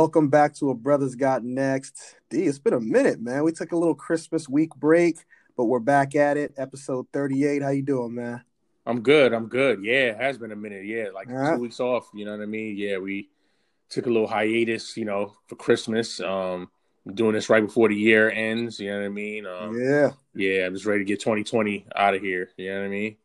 Welcome back to A Brotha's Got Next. D, it's been a minute, man. We took a little Christmas week break, but we're back at it. Episode 38. How you doing, man? I'm good. I'm good. Yeah, it has been a minute. Yeah, like right. two weeks off. You know what I mean? Yeah, we took a little hiatus, you know, for Christmas. Um, doing this right before the year ends. You know what I mean? Um, yeah. Yeah, I'm just ready to get 2020 out of here. You know what I mean?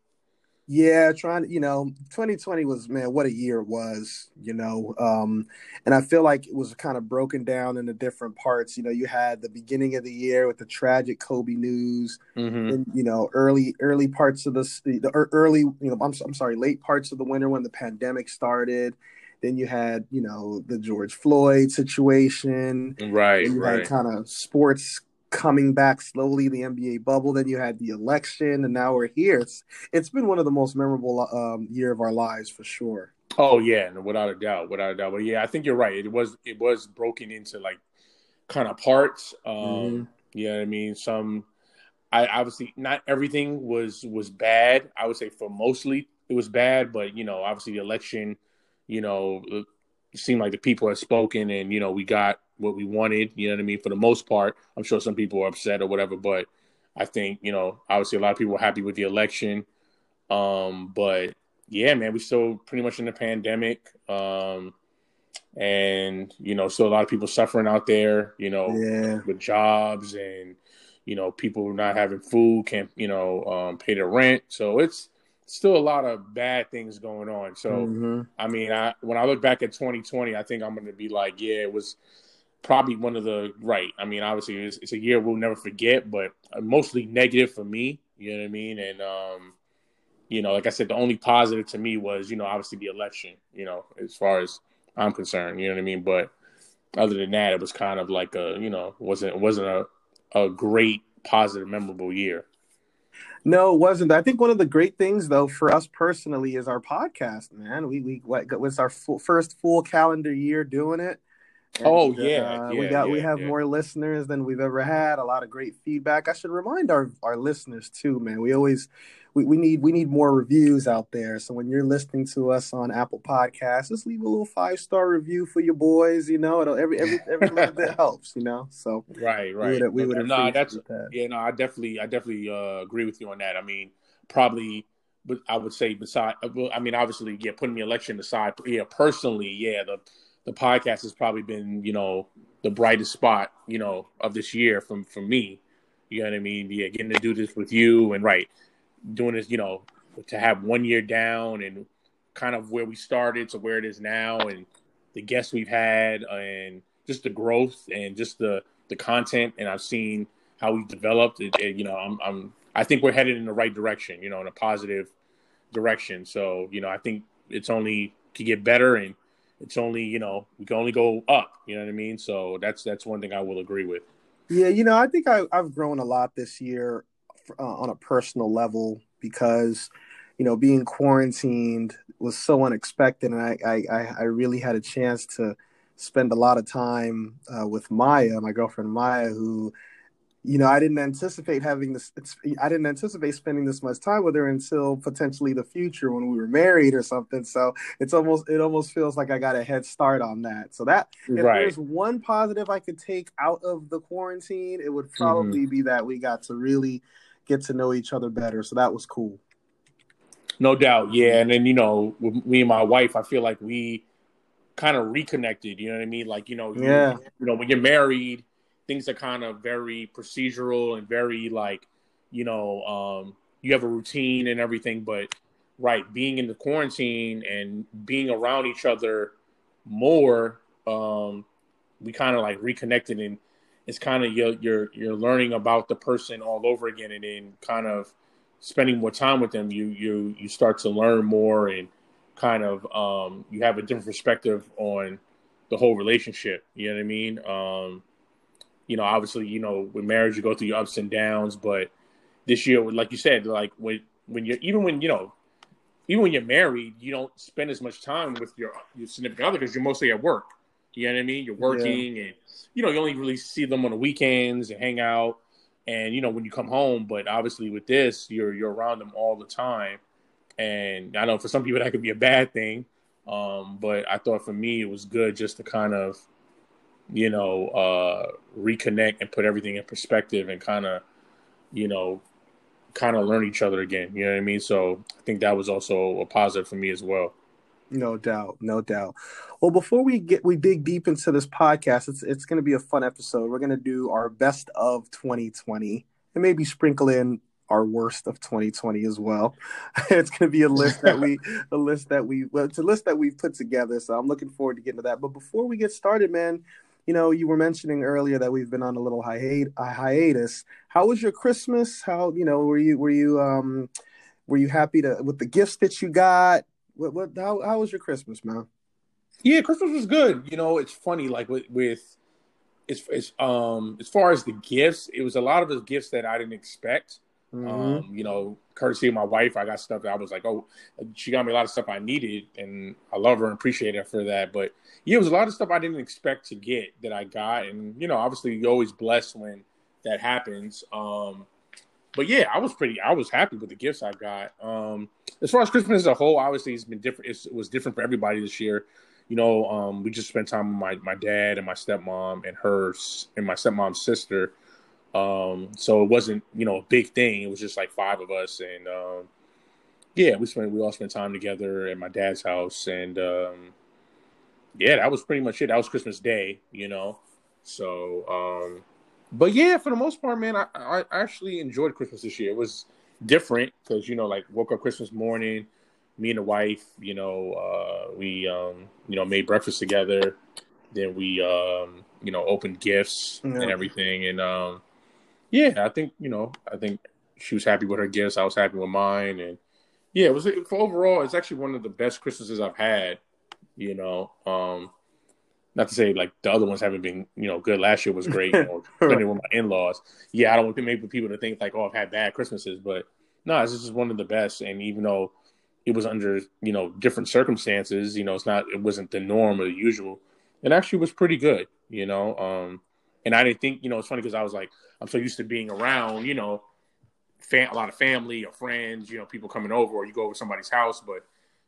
Yeah, trying to, you know, 2020 was, man, what a year it was, you know. Um, and I feel like it was kind of broken down into different parts. You know, you had the beginning of the year with the tragic Kobe news, mm-hmm. and, you know, early, early parts of the, the early, you know, I'm, I'm sorry, late parts of the winter when the pandemic started. Then you had, you know, the George Floyd situation. Right. you right. had kind of sports coming back slowly, the NBA bubble. Then you had the election, and now we're here. It's it's been one of the most memorable um, year of our lives for sure. Oh yeah, and without a doubt, without a doubt. But yeah, I think you're right. It was it was broken into like kind of parts. Um, mm-hmm. You know what I mean? Some, I obviously not everything was was bad. I would say for mostly it was bad, but you know, obviously the election, you know, seemed like the people had spoken, and you know, we got what we wanted. You know what I mean? For the most part, I'm sure some people are upset or whatever, but I think you know, obviously, a lot of people were happy with the election. Um, but yeah, man, we're still pretty much in the pandemic. Um, and you know, still a lot of people suffering out there. You know, yeah. with jobs and you know, people not having food, can't you know, um, pay their rent. So it's still a lot of bad things going on. So mm-hmm. I mean, I when I look back at 2020, I think I'm going to be like, yeah, it was probably one of the right. I mean, obviously, it's, it's, a year we'll never forget, but mostly negative for me. You know what I mean? And um, you know, like I said, the only positive to me was you know obviously the election. You know, as far as I'm concerned, you know what I mean. But other than that, it was kind of like a you know wasn't wasn't a a great positive memorable year. No, it wasn't. I think one of the great things, though, for us personally, is our podcast. Man, we we what was our full, first full calendar year doing it. And, oh yeah, uh, yeah, we got yeah, we have yeah. more listeners than we've ever had. A lot of great feedback. I should remind our our listeners too, man. We always we, we need we need more reviews out there. So when you're listening to us on Apple Podcasts, just leave a little five star review for your boys. You know, it'll every every every little bit helps. You know, so right, right. We would, we no, that's that. yeah, no, I definitely I definitely uh, agree with you on that. I mean, probably but I would say beside, I mean, obviously, yeah, putting the election aside, yeah, personally, yeah, the the podcast has probably been, you know, the brightest spot, you know, of this year from from me. You know what I mean? Yeah, getting to do this with you and right, doing this, you know, to have one year down and kind of where we started to where it is now and the guests we've had and just the growth and just the the content and I've seen how we've developed it, it, you know I'm I'm I think we're headed in the right direction you know in a positive direction so you know I think it's only to get better and it's only you know we can only go up. You know what I mean? So that's that's one thing I will agree with. Yeah, you know, I think I, have grown a lot this year uh, on a personal level because you know being quarantined was so unexpected, and I I, I really had a chance to spend a lot of time uh, with Maya, my girlfriend Maya, who you know, I didn't anticipate having this. I didn't anticipate spending this much time with her until potentially the future when we were married or something. So it's almost it almost feels like I got a head start on that. So that if right. there's one positive I could take out of the quarantine, it would probably mm-hmm. be that we got to really get to know each other better. So that was cool. No doubt, yeah. And then you know, with me and my wife, I feel like we kind of reconnected. You know what I mean? Like you know, yeah. You, you know, when you're married things are kind of very procedural and very like, you know, um, you have a routine and everything. But right, being in the quarantine and being around each other more, um, we kind of like reconnected and it's kind of you're, you're you're learning about the person all over again and then kind of spending more time with them you you you start to learn more and kind of um, you have a different perspective on the whole relationship you know what i mean um, you know, obviously, you know, with marriage you go through your ups and downs, but this year, like you said, like when when you're even when you know, even when you're married, you don't spend as much time with your your significant other because you're mostly at work. You know what I mean? You're working, yeah. and you know, you only really see them on the weekends and hang out, and you know when you come home. But obviously, with this, you're you're around them all the time, and I know for some people that could be a bad thing. Um, but I thought for me it was good just to kind of you know, uh, reconnect and put everything in perspective and kind of, you know, kind of learn each other again. You know what I mean? So I think that was also a positive for me as well. No doubt, no doubt. Well, before we get we dig deep into this podcast, it's it's going to be a fun episode. We're going to do our best of 2020 and maybe sprinkle in our worst of 2020 as well. it's going to be a list that we a list that we well, it's a list that we've put together. So I'm looking forward to getting to that. But before we get started, man, you know, you were mentioning earlier that we've been on a little hiatus. How was your Christmas? How you know were you were you um were you happy to with the gifts that you got? What what how how was your Christmas, man? Yeah, Christmas was good. You know, it's funny like with with it's, it's um as far as the gifts, it was a lot of the gifts that I didn't expect. Mm-hmm. Um, you know, courtesy of my wife, I got stuff that I was like, oh, she got me a lot of stuff I needed, and I love her and appreciate her for that. But yeah, it was a lot of stuff I didn't expect to get that I got, and you know, obviously, you're always blessed when that happens. Um, but yeah, I was pretty, I was happy with the gifts I got. Um, as far as Christmas as a whole, obviously, it's been different. It's, it was different for everybody this year. You know, um, we just spent time with my my dad and my stepmom and hers and my stepmom's sister. Um, so it wasn't, you know, a big thing. It was just like five of us, and um, yeah, we spent we all spent time together at my dad's house, and um, yeah, that was pretty much it. That was Christmas Day, you know. So, um, but yeah, for the most part, man, I, I actually enjoyed Christmas this year. It was different because you know, like woke up Christmas morning, me and the wife, you know, uh, we um, you know made breakfast together. Then we um, you know opened gifts yeah. and everything, and um, yeah, I think you know, I think she was happy with her gifts. I was happy with mine, and yeah, it was for overall. It's actually one of the best Christmases I've had. You know, um, not to say like the other ones haven't been you know good. Last year was great, you know, spending with my in laws. Yeah, I don't want to make people to think like oh I've had bad Christmases, but no, this is one of the best. And even though it was under you know different circumstances, you know, it's not it wasn't the norm or the usual. It actually was pretty good. You know, um, and I didn't think, you know, it's funny because I was like, I'm so used to being around, you know, fam- a lot of family or friends, you know, people coming over, or you go over somebody's house, but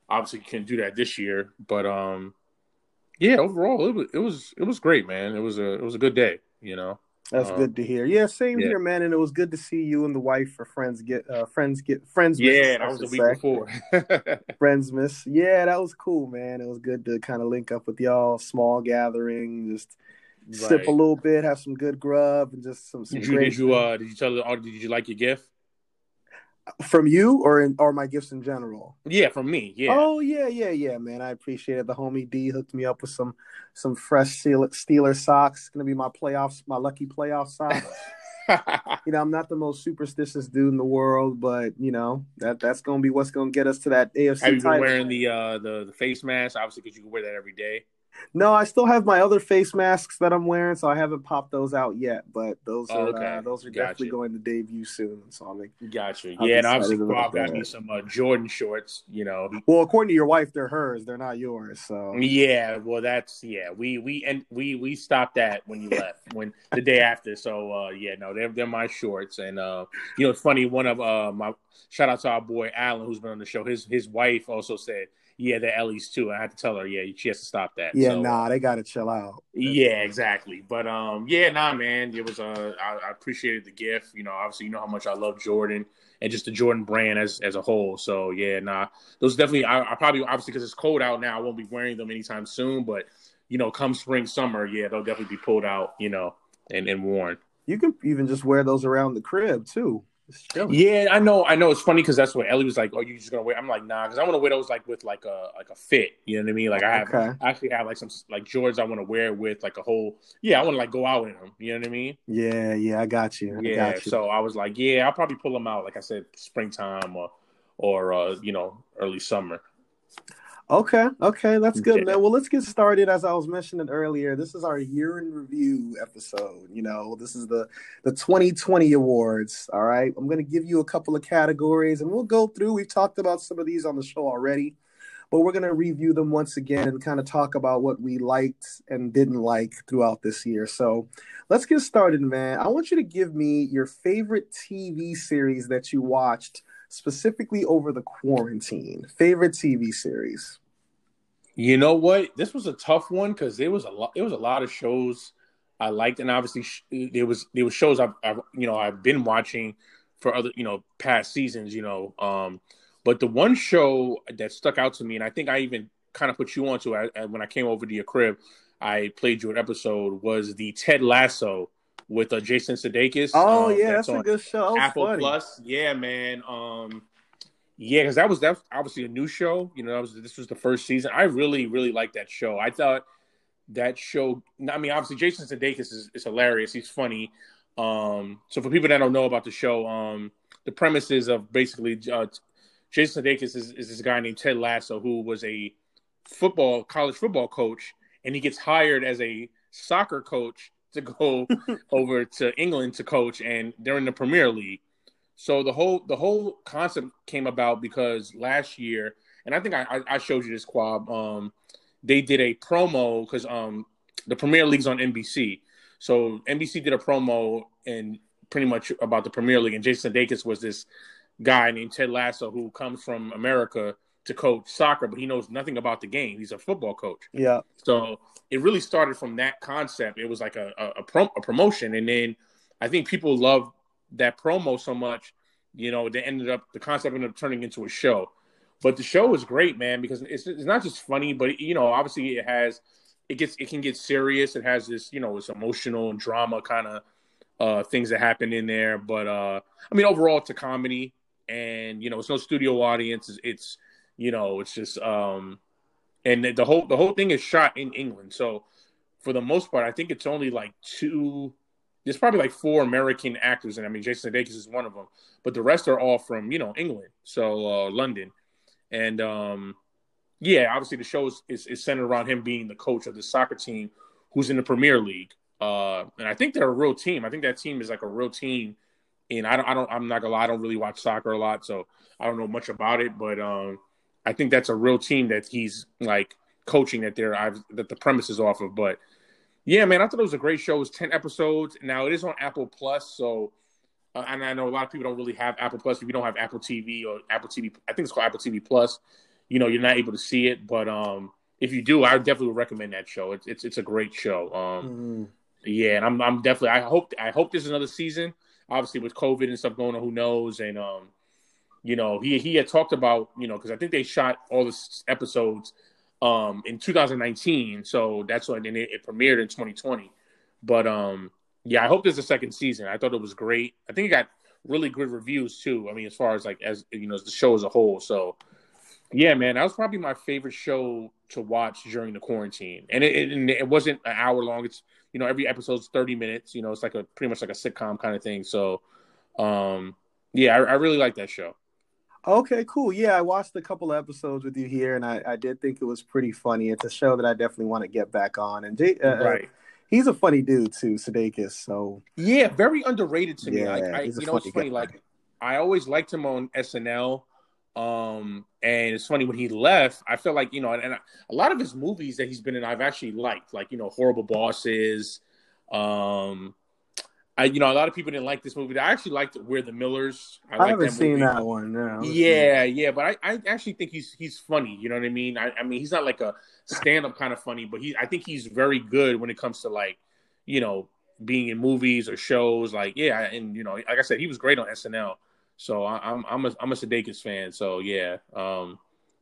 obviously you couldn't do that this year. But um, yeah, overall it was it was it was great, man. It was a it was a good day, you know. That's um, good to hear. Yeah, same yeah. here, man. And it was good to see you and the wife for friends get uh, friends get friends. Yeah, that was the week say. before. friends miss. Yeah, that was cool, man. It was good to kind of link up with y'all, small gathering, just right. sip a little bit, have some good grub, and just some. some did you did you uh did you tell her? Did you like your gift? From you or in, or my gifts in general? Yeah, from me. Yeah. Oh yeah, yeah, yeah, man. I appreciate it. The homie D hooked me up with some some fresh Steeler socks. It's gonna be my playoffs, my lucky playoff socks. you know, I'm not the most superstitious dude in the world, but you know that that's gonna be what's gonna get us to that AFC. Have you been wearing the uh the, the face mask? Obviously, because you can wear that every day. No, I still have my other face masks that I'm wearing, so I haven't popped those out yet. But those oh, are okay. uh, those are gotcha. definitely going to debut soon. So I'm like, gotcha. I'm yeah, and obviously Bob got me some uh, Jordan shorts. You know, well, according to your wife, they're hers. They're not yours. So yeah, well, that's yeah. We we and we we stopped that when you left when the day after. So uh, yeah, no, they're they're my shorts. And uh, you know, it's funny. One of uh, my shout out to our boy Alan, who's been on the show. His his wife also said yeah, the Ellie's too. I had to tell her, yeah, she has to stop that. Yeah, so, nah, they gotta chill out. Yeah, exactly. But um, yeah, nah, man, it was uh, I, I appreciated the gift. You know, obviously, you know how much I love Jordan and just the Jordan brand as as a whole. So yeah, nah, those definitely. I, I probably obviously because it's cold out now, I won't be wearing them anytime soon. But you know, come spring, summer, yeah, they'll definitely be pulled out. You know, and and worn. You can even just wear those around the crib too. Yeah, I know. I know. It's funny because that's what Ellie was like. Oh, you just gonna wear? I'm like, nah, because I want to wear those like with like a like a fit. You know what I mean? Like I have, okay. I actually have like some like Jordans I want to wear with like a whole. Yeah, I want to like go out in them. You know what I mean? Yeah, yeah, I got you. I yeah. Got you. So I was like, yeah, I'll probably pull them out. Like I said, springtime or or uh, you know early summer. Okay, okay, that's good, man. Well, let's get started. As I was mentioning earlier, this is our year in review episode. You know, this is the the 2020 awards. All right, I'm going to give you a couple of categories, and we'll go through. We've talked about some of these on the show already, but we're going to review them once again and kind of talk about what we liked and didn't like throughout this year. So, let's get started, man. I want you to give me your favorite TV series that you watched specifically over the quarantine? Favorite TV series? You know what? This was a tough one because there was a lot. It was a lot of shows I liked, and obviously there was there was shows I've, I've you know I've been watching for other you know past seasons. You know, um, but the one show that stuck out to me, and I think I even kind of put you onto it when I came over to your crib. I played you an episode was the Ted Lasso with uh, Jason Sudeikis. Oh um, yeah, that's, that's a good show. Apple funny. Plus, yeah, man. Um, yeah, because that was that was obviously a new show. You know, that was this was the first season. I really, really liked that show. I thought that show. I mean, obviously Jason Sudeikis is, is hilarious. He's funny. Um, so for people that don't know about the show, um, the premises of basically uh, Jason Sudeikis is, is this guy named Ted Lasso who was a football college football coach, and he gets hired as a soccer coach to go over to England to coach, and they're in the Premier League. So the whole the whole concept came about because last year, and I think I, I showed you this Kwab. Um, they did a promo because um the Premier League's on NBC, so NBC did a promo and pretty much about the Premier League, and Jason Sudeikis was this guy named Ted Lasso who comes from America to coach soccer, but he knows nothing about the game. He's a football coach. Yeah. So it really started from that concept. It was like a a, a, prom- a promotion, and then I think people loved that promo so much, you know, they ended up the concept ended up turning into a show. But the show is great, man, because it's it's not just funny, but you know, obviously it has it gets it can get serious. It has this, you know, it's emotional and drama kind of uh things that happen in there. But uh I mean overall it's a comedy and you know, it's no studio audience. It's, it's you know, it's just um and the whole the whole thing is shot in England. So for the most part, I think it's only like two. There's probably like four American actors, and I mean Jason Sudeikis is one of them, but the rest are all from you know England, so uh, London, and um, yeah, obviously the show is, is, is centered around him being the coach of the soccer team who's in the Premier League, uh, and I think they're a real team. I think that team is like a real team. And I don't, I don't, I'm not gonna lie, I don't really watch soccer a lot, so I don't know much about it. But um, I think that's a real team that he's like coaching that they're I've, that the premise is off of. But yeah, man, I thought it was a great show. It was ten episodes. Now it is on Apple Plus, so uh, and I know a lot of people don't really have Apple Plus. If you don't have Apple TV or Apple TV, I think it's called Apple TV Plus. You know, you're not able to see it, but um, if you do, I definitely would recommend that show. It's it's, it's a great show. Um, mm-hmm. yeah, and I'm I'm definitely I hope I hope there's another season. Obviously, with COVID and stuff going on, who knows? And um, you know, he he had talked about, you know, because I think they shot all the episodes um in 2019, so that's when it, it premiered in 2020. But um, yeah, I hope there's a second season. I thought it was great. I think it got really good reviews too. I mean, as far as like as you know, as the show as a whole. So yeah, man, that was probably my favorite show to watch during the quarantine. And it, it, it wasn't an hour long. It's you know every episode's 30 minutes. You know, it's like a pretty much like a sitcom kind of thing. So um, yeah, I, I really like that show. Okay, cool. Yeah, I watched a couple episodes with you here, and I, I did think it was pretty funny. It's a show that I definitely want to get back on. And Jay, uh, uh, right, he's a funny dude too, Sudeikis. So yeah, very underrated to me. Yeah, I, you know, it's funny. Guy. Like I always liked him on SNL. Um, and it's funny when he left, I felt like you know, and, and a lot of his movies that he's been in, I've actually liked, like you know, Horrible Bosses, um, I, you know, a lot of people didn't like this movie. I actually liked We're the Millers. I, I haven't that seen that one. No. Yeah, yeah, but I, I actually think he's he's funny. You know what I mean? I, I mean, he's not like a stand-up kind of funny, but he I think he's very good when it comes to like, you know, being in movies or shows. Like, yeah, and you know, like I said, he was great on SNL. So I, am I'm a I'm a Sudeikis fan. So yeah, um,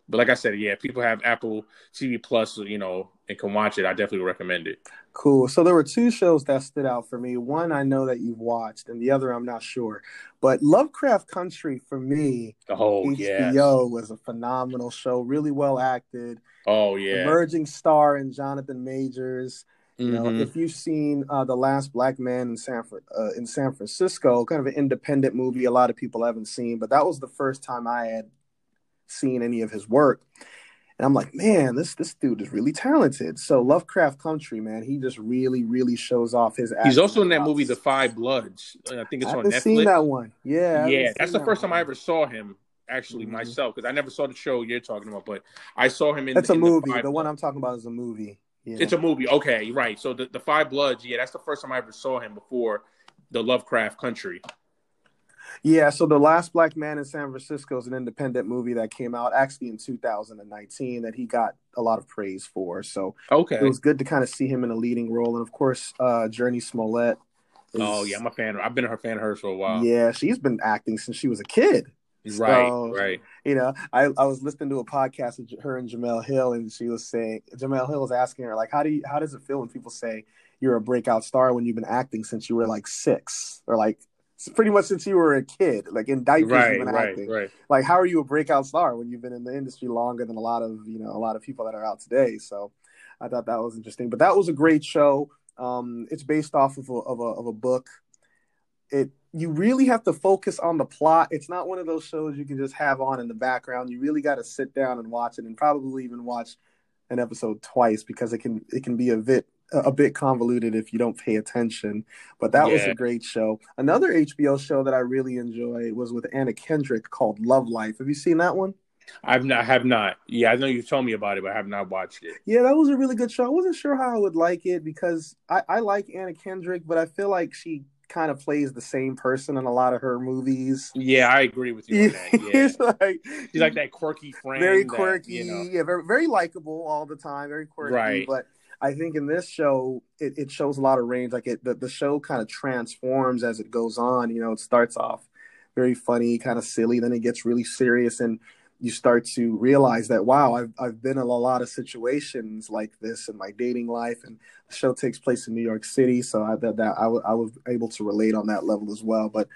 but like I said, yeah, people have Apple TV Plus, you know, and can watch it. I definitely recommend it. Cool. So there were two shows that stood out for me. One I know that you've watched, and the other I'm not sure. But Lovecraft Country for me, oh HBO was a phenomenal show. Really well acted. Oh yeah, emerging star in Jonathan Majors. You know, mm-hmm. if you've seen uh, the Last Black Man in San uh, in San Francisco, kind of an independent movie, a lot of people haven't seen, but that was the first time I had seen any of his work. And I'm like, man, this this dude is really talented. So Lovecraft Country, man, he just really, really shows off his. He's also in that movie, The Five Bloods. I think it's I on Netflix. I've seen that one? Yeah, yeah. That's the first one. time I ever saw him. Actually, mm-hmm. myself, because I never saw the show you're talking about, but I saw him in. That's in a movie. The, the one I'm talking about is a movie. Yeah. It's a movie. Okay, right. So the, the Five Bloods, yeah, that's the first time I ever saw him before the Lovecraft Country. Yeah, so the last black man in San Francisco is an independent movie that came out actually in 2019 that he got a lot of praise for. So okay, it was good to kind of see him in a leading role, and of course, uh, Jurnee Smollett. Is, oh yeah, I'm a fan. I've been a fan of hers for a while. Yeah, she's been acting since she was a kid. Right, so, right. You know, I, I was listening to a podcast with her and Jemele Hill, and she was saying Jemele Hill was asking her like, how do you how does it feel when people say you're a breakout star when you've been acting since you were like six or like pretty much since you were a kid, like in diapers right, you've been right, acting. Right. Like, how are you a breakout star when you've been in the industry longer than a lot of you know a lot of people that are out today? So, I thought that was interesting. But that was a great show. Um, it's based off of a, of a of a book. It you really have to focus on the plot. It's not one of those shows you can just have on in the background. You really got to sit down and watch it, and probably even watch an episode twice because it can it can be a bit a bit convoluted if you don't pay attention. But that yeah. was a great show. Another HBO show that I really enjoyed was with Anna Kendrick called Love Life. Have you seen that one? I've not have not. Yeah, I know you told me about it, but I have not watched it. Yeah, that was a really good show. I wasn't sure how I would like it because I, I like Anna Kendrick, but I feel like she kind of plays the same person in a lot of her movies. Yeah, I agree with you. Yeah. like, she's like that quirky friend, very quirky, that, you know... yeah, very very likable all the time, very quirky. Right, but I think in this show it, it shows a lot of range. Like it, the, the show kind of transforms as it goes on. You know, it starts off very funny, kind of silly, then it gets really serious, and you start to realize that wow, I've I've been in a lot of situations like this in my dating life, and the show takes place in New York City, so I that, that I, w- I was able to relate on that level as well. But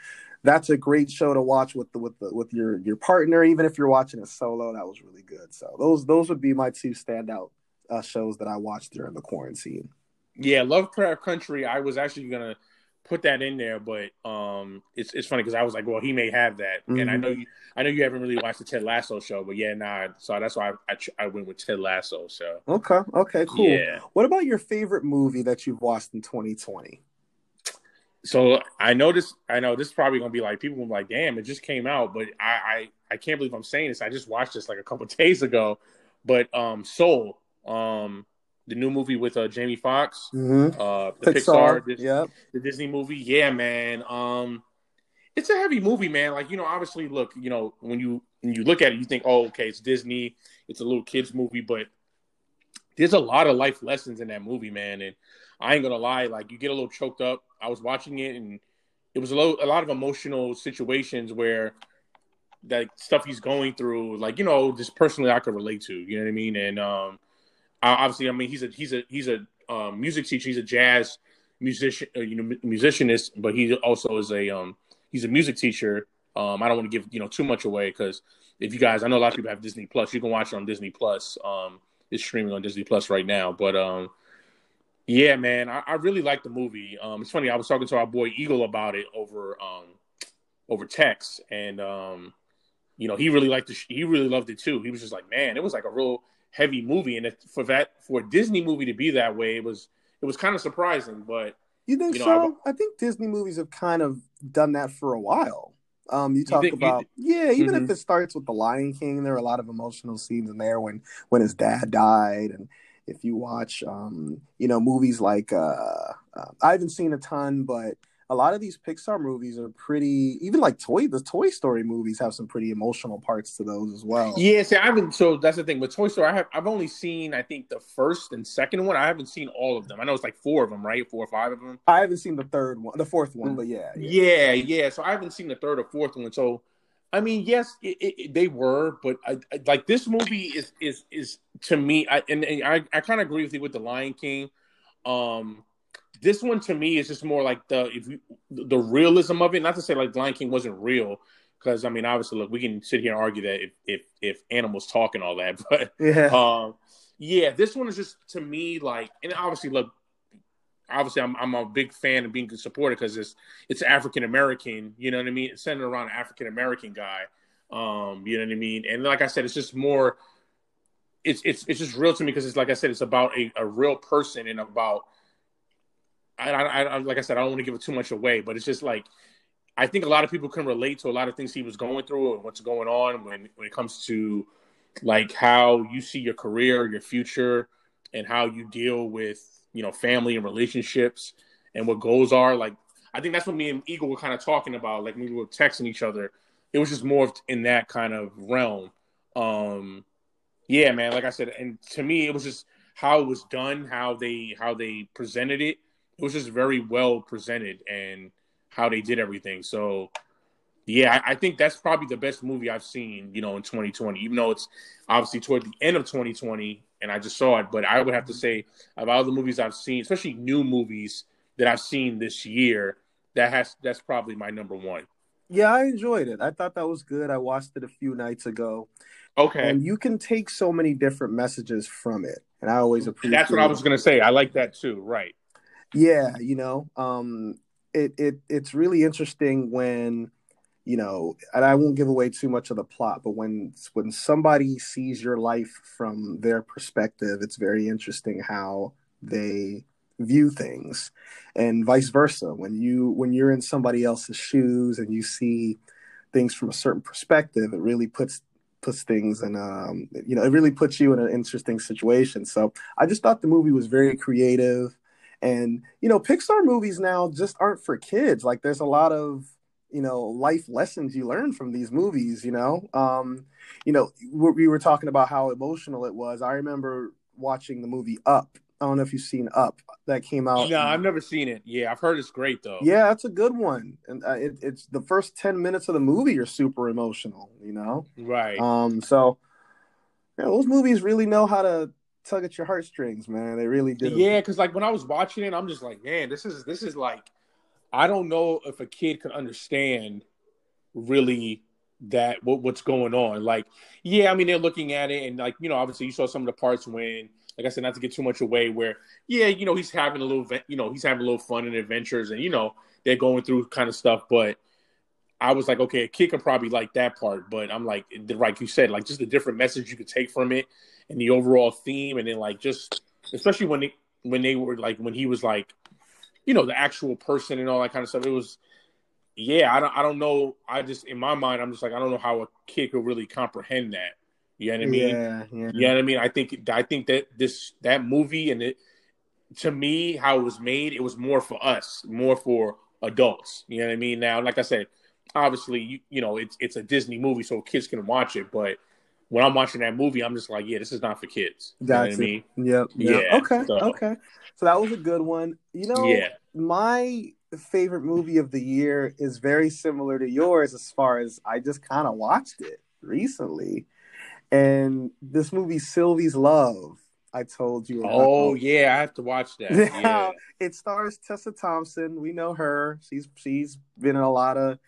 that's a great show to watch with the with the with your your partner, even if you're watching it solo. That was really good. So those those would be my two standout uh, shows that I watched during the quarantine. Yeah, Lovecraft Country. I was actually gonna put that in there, but um, it's it's funny because I was like, well, he may have that, mm-hmm. and I mm-hmm. know you, I know you haven't really watched the Ted Lasso show, but yeah, nah, so that's why I, I, I went with Ted Lasso. So okay, okay, cool. Yeah. What about your favorite movie that you've watched in 2020? So I know this. I know this is probably gonna be like people will be like, "Damn, it just came out," but I, I I can't believe I'm saying this. I just watched this like a couple days ago. But um, Soul, um, the new movie with uh, Jamie Foxx, mm-hmm. uh, the Pixar, Pixar yep. the Disney movie. Yeah, man. Um, it's a heavy movie, man. Like you know, obviously, look, you know, when you when you look at it, you think, oh, okay, it's Disney, it's a little kids movie, but there's a lot of life lessons in that movie, man. And I ain't gonna lie, like you get a little choked up. I was watching it, and it was a, lo- a lot of emotional situations where that stuff he's going through, like you know, just personally I could relate to. You know what I mean? And um, obviously, I mean, he's a he's a he's a um, music teacher. He's a jazz musician, uh, you know, musicianist, but he also is a um, he's a music teacher. Um, I don't want to give you know too much away because if you guys, I know a lot of people have Disney Plus. You can watch it on Disney Plus. Um, it's streaming on Disney Plus right now. But um, yeah, man, I, I really like the movie. Um, it's funny. I was talking to our boy Eagle about it over um, over text, and um, you know, he really liked the he really loved it too. He was just like, man, it was like a real heavy movie, and for that for a Disney movie to be that way, it was it was kind of surprising. But you think you know, so? I, I, think Disney movies have kind of done that for a while. Um, you talk you think, about you, yeah, even mm-hmm. if it starts with the Lion King, there are a lot of emotional scenes in there when when his dad died, and if you watch um, you know movies like uh, uh, I haven't seen a ton, but a lot of these Pixar movies are pretty, even like Toy, the Toy Story movies have some pretty emotional parts to those as well. Yeah, see, I haven't. So that's the thing with Toy Story. I have, I've only seen, I think, the first and second one. I haven't seen all of them. I know it's like four of them, right? Four or five of them. I haven't seen the third one, the fourth one, but yeah, yeah, yeah. yeah. So I haven't seen the third or fourth one. So, I mean, yes, it, it, they were, but I, I, like this movie is is is to me, I, and, and I I kind of agree with you with the Lion King. Um, this one to me is just more like the if you, the realism of it. Not to say like Lion King wasn't real, because I mean, obviously, look, we can sit here and argue that if if, if animals talk and all that, but yeah, um, yeah, this one is just to me like, and obviously, look, obviously, I'm I'm a big fan of being supported because it's it's African American, you know what I mean, it's centered around an African American guy, um, you know what I mean, and like I said, it's just more. It's, it's it's just real to me because it's like I said, it's about a, a real person and about I, I, I, like I said, I don't want to give it too much away, but it's just like I think a lot of people can relate to a lot of things he was going through and what's going on when when it comes to like how you see your career, your future, and how you deal with you know family and relationships and what goals are. Like I think that's what me and Eagle were kind of talking about. Like we were texting each other. It was just more in that kind of realm. Um, yeah, man. Like I said, and to me, it was just how it was done, how they how they presented it. It was just very well presented, and how they did everything. So, yeah, I, I think that's probably the best movie I've seen. You know, in 2020, even though it's obviously toward the end of 2020, and I just saw it. But I would have to say, of all the movies I've seen, especially new movies that I've seen this year, that has that's probably my number one. Yeah, I enjoyed it. I thought that was good. I watched it a few nights ago. Okay. And you can take so many different messages from it. And I always appreciate That's what I was going to say. I like that too. Right. Yeah, you know, um it it it's really interesting when you know, and I won't give away too much of the plot, but when when somebody sees your life from their perspective, it's very interesting how they view things and vice versa. When you when you're in somebody else's shoes and you see things from a certain perspective it really puts puts things in um you know it really puts you in an interesting situation. So i just thought the movie was very creative and you know pixar movies now just aren't for kids like there's a lot of you know life lessons you learn from these movies you know um you know we were talking about how emotional it was i remember watching the movie up I don't know if you've seen Up that came out. No, I've never seen it. Yeah, I've heard it's great though. Yeah, that's a good one, and uh, it, it's the first ten minutes of the movie are super emotional. You know, right? Um, so yeah, those movies really know how to tug at your heartstrings, man. They really do. Yeah, because like when I was watching it, I'm just like, man, this is this is like, I don't know if a kid could understand really that what, what's going on. Like, yeah, I mean they're looking at it, and like you know, obviously you saw some of the parts when like I said, not to get too much away, where yeah, you know, he's having a little, you know, he's having a little fun and adventures, and you know, they're going through kind of stuff. But I was like, okay, a kid could probably like that part, but I'm like, like you said, like just the different message you could take from it and the overall theme, and then like just especially when they when they were like when he was like, you know, the actual person and all that kind of stuff. It was, yeah, I don't, I don't know. I just in my mind, I'm just like, I don't know how a kid could really comprehend that. You know what I mean? Yeah, yeah. You know what I mean? I think I think that this that movie and it to me how it was made, it was more for us, more for adults. You know what I mean? Now, like I said, obviously, you, you know, it's it's a Disney movie, so kids can watch it. But when I'm watching that movie, I'm just like, yeah, this is not for kids. You That's know what I mean? Yep. yep. Yeah, Okay. so- Okay. So that was a good one. You know, Yeah. my favorite movie of the year is very similar to yours as far as I just kind of watched it recently. And this movie, Sylvie's Love, I told you about. Oh yeah, I have to watch that. Yeah. It stars Tessa Thompson. We know her. She's she's been in a lot of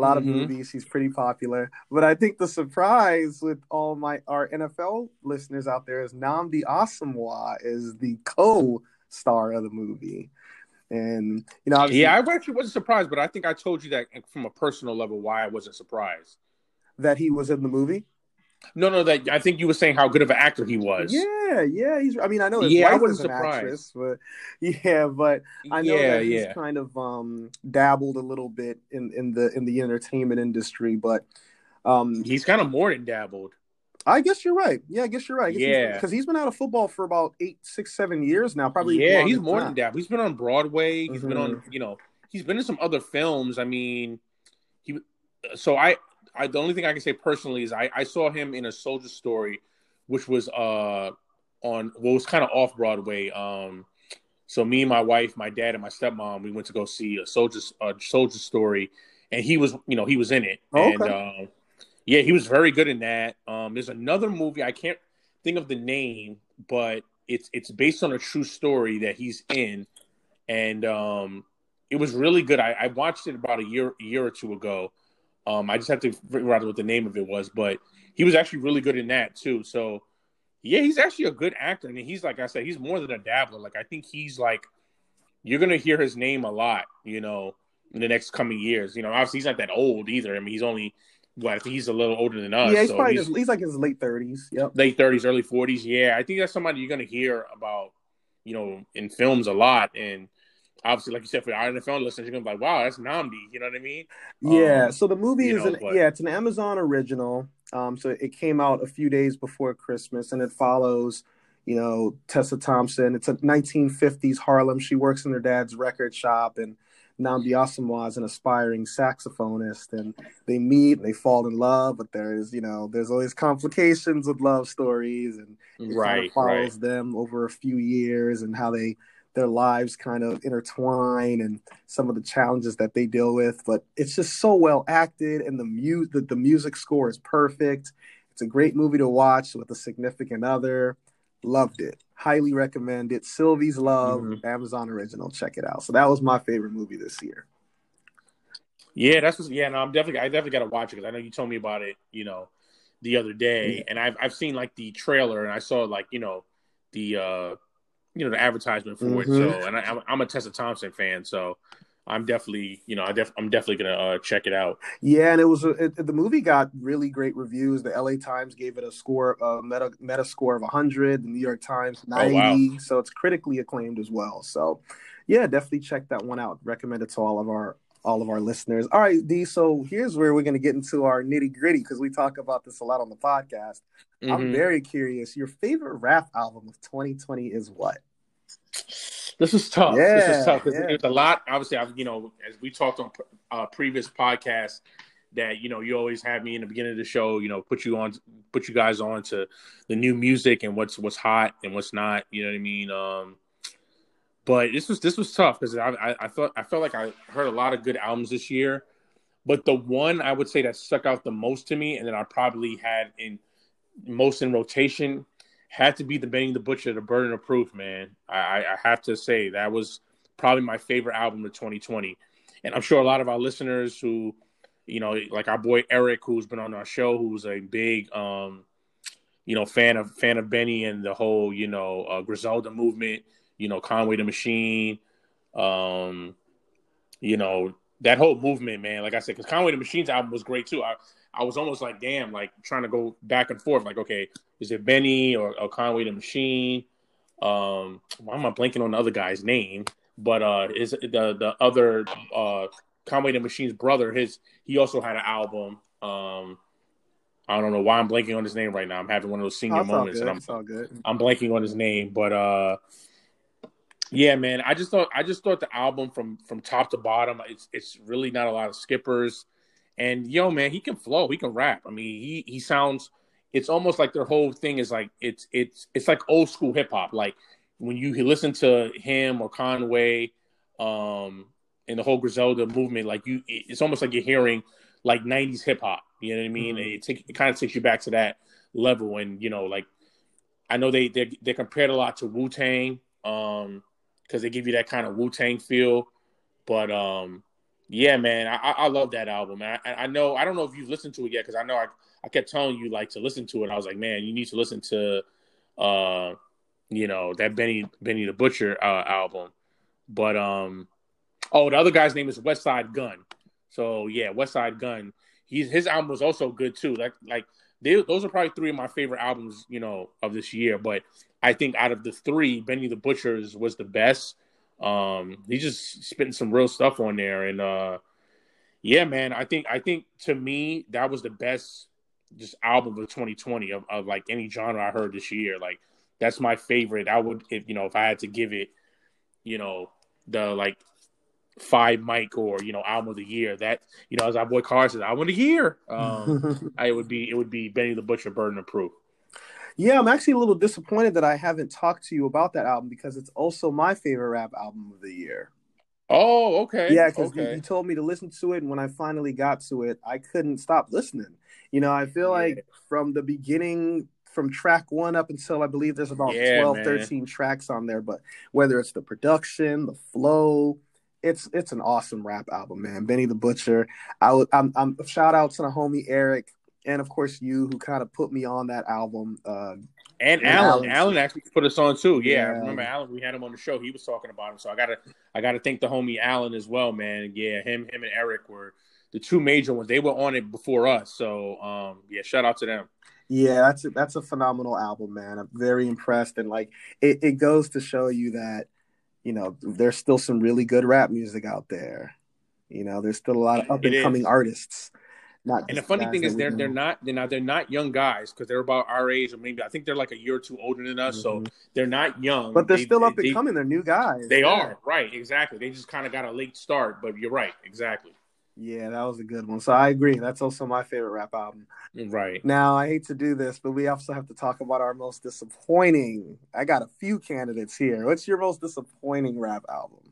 a lot of Mhm. movies. She's pretty popular. But I think the surprise with all my our NFL listeners out there is Nnamdi Asomugha is the co-star of the movie. And you know, yeah, I actually wasn't surprised, but I think I told you that from a personal level why I wasn't surprised. that he was in the movie. No, no, that I think you were saying how good of an actor he was. Yeah, yeah. He's. I mean, I know his Yeah, I wasn't is an surprised. actress, but yeah, but I know yeah, that he's yeah. kind of um, dabbled a little bit in, in the in the entertainment industry, but um, He's kind of more than dabbled. I guess you're right. Yeah, I guess you're right. Yeah. because he's been out of football for about eight, six, seven years now. Probably. yeah, he's more than dabbled. He's been on Broadway. He's been on, Mhm. you know, he's been in some other films. I mean, he. So I, I the only thing I can say personally is I, I saw him in a Soldier Story, which was uh on well, it was kind of off Broadway. Um, so me and my wife, my dad, and my stepmom, we went to go see a Soldier a Soldier Story, and he was, you know, he was in it, Oh, and um, yeah, he was very good in that. Um, there's another movie I can't think of the name, but it's it's based on a true story that he's in, and um, it was really good. I, I watched it about a year a year or two ago. Um, I just have to figure out what the name of it was, but he was actually really good in that too. So yeah, he's actually a good actor, I and he's like I said, he's more than a dabbler. Like I think he's like you're gonna hear his name a lot, you know, in the next coming years. You know, obviously he's not that old either. I mean, he's only well, I think he's a little older than us. yeah, he's so probably he's he's, like his late thirties. Yep. late thirties, early forties. Yeah, I think that's somebody you're gonna hear about, you know, in films a lot. And obviously, like you said, for our NFL listeners, you're gonna be like, wow, that's Nnamdi. You know what I mean? Yeah. Um, so the movie is know, an but- yeah, it's an Amazon original. Um, so it came out a few days before Christmas, and it follows, you know, Tessa Thompson. It's a 1950s Harlem. She works in her dad's record shop, and Nnamdi Asomugha is an aspiring saxophonist, and they meet and they fall in love. But there's you know there's always complications with love stories, and it Right, kind of follows right. them over a few years and how they their lives kind of intertwine and some of the challenges that they deal with. But it's just so well acted, and the mu the, the music score is perfect. It's a great movie to watch with a significant other. Loved it. Highly recommend it. Sylvie's Love, Mhm. Amazon original. Check it out. So that was my favorite movie this year. Yeah, that's what, yeah. No, I'm definitely I definitely got to watch it because I know you told me about it. You know, the other day, Yeah. and I've I've seen like the trailer and I saw like you know the uh you know the advertisement for it. Mhm. So, and I, I'm I'm a Tessa Thompson fan, so I'm definitely you know I def, I'm definitely gonna uh, check it out. Yeah, and it was it, the movie got really great reviews. The LA Times gave it a score, a meta meta score of 100. The New York Times 90. wow. So it's critically acclaimed as well. So yeah, definitely check that one out. Recommend it to all of our all of our listeners. All right, D. So here's where we're going to get into our nitty gritty because we talk about this a lot on the podcast. I'm Mhm. very curious. Your favorite rap album of 2020 is what? This is tough. this is tough yeah. there's a lot. Obviously, I've you know as we talked on uh, previous podcasts that you know you always have me in the beginning of the show. You know, put you on, put you guys on to the new music and what's what's hot and what's not. You know what I mean? Um, but this was this was tough because I, I I felt I felt like I heard a lot of good albums this year, but the one I would say that stuck out the most to me and that I probably had in most in rotation had to be the Benny the Butcher, the Burden of Proof, man. I, I have to say that was probably my favorite album of 2020, and I'm sure a lot of our listeners who, you know, like our boy Eric, who's been on our show, who's a big, um, you know, fan of fan of Benny and the whole, you know, uh, Griselda movement, you know, Conway the Machine, um, you know, that whole movement, man. Like I said, because Conway the Machine's album was great too. I I was almost like, damn, like trying to go back and forth. Like, okay, is it Benny or, or Conway the Machine? Um, why am I blanking on the other guy's name? But uh, is the the other uh Conway the Machine's brother? His he also had an album. Um, I don't know why I'm blanking on his name right now. I'm having one of those senior Oh, moments, and I'm. I'm blanking on his name, but uh, yeah, man. I just thought I just thought the album from from top to bottom, it's it's really not a lot of skippers, and yo, man, he can flow, he can rap. I mean, he he sounds. It's almost like their whole thing is like it's it's it's like old school hip hop. Like when you listen to him or Conway, um, and the whole Griselda movement, like you, it's almost like you're hearing like '90s hip hop. You know what I mean? Mhm. It, take, it kind of takes you back to that level, and you know, like I know they they they compared a lot to Wu Tang, um, because they give you that kind of Wu Tang feel. But um, yeah, man, I, I love that album. I, I know I don't know if you've listened to it yet because I know I, I kept telling you like to listen to it. I was like, man, you need to listen to, uh, you know that Benny Benny the Butcher uh, album. But um, oh, the other guy's name is Westside Gunn. So yeah, Westside Gunn. He's his album was also good too. Like like they, those are probably three of my favorite albums, you know, of this year. But I think out of the three, Benny the Butcher's was the best. Um, he's just spitting some real stuff on there, and uh, yeah, man, I think I think to me that was the best just album of 2020 of, of like any genre I heard this year. Like that's my favorite. I would if you know if I had to give it, you know, the like five mic or you know album of the year. That you know as our boy Carr says, album of the year. Um, I would be it would be Benny the Butcher, Burden of Proof. Yeah, I'm actually a little disappointed that I haven't talked to you about that album because it's also my favorite rap album of the year. Oh, okay. Yeah, because you, okay. you told me to listen to it, and when I finally got to it, I couldn't stop listening. You know, I feel Yeah. like from the beginning, from track one up until I believe there's about Yeah, 12, man. 13 tracks on there, but whether it's the production, the flow, it's it's an awesome rap album, man. Benny the Butcher. I would, I'm, I'm shout out to the homie Eric, and of course you who kind of put me on that album. Uh, And And Alan, Alan. Alan actually put us on too. Yeah, I remember Alan. We had him on the show. He was talking about him. So I gotta, I gotta thank the homie Alan as well, man. Yeah, him, him and Eric were the two major ones. They were on it before us. So um, yeah, shout out to them. Yeah, that's a, that's a phenomenal album, man. I'm very impressed, and like it, it goes to show you that you know there's still some really good rap music out there. You know, there's still a lot of up and coming artists Not And the funny thing is they're they're not they're not they're not young guys because they're about our age or maybe I think they're like a year or two older than us, so Mhm. they're not young. but they're They- still they- up and they- coming. They're new guys. They Yeah. are right, exactly. They just kind of got a late start, but you're right, exactly. Yeah, that was a good one. So I agree. That's also my favorite rap album. Right. Now I hate to do this, but we also have to talk about our most disappointing. I got a few candidates here. What's your most disappointing rap album?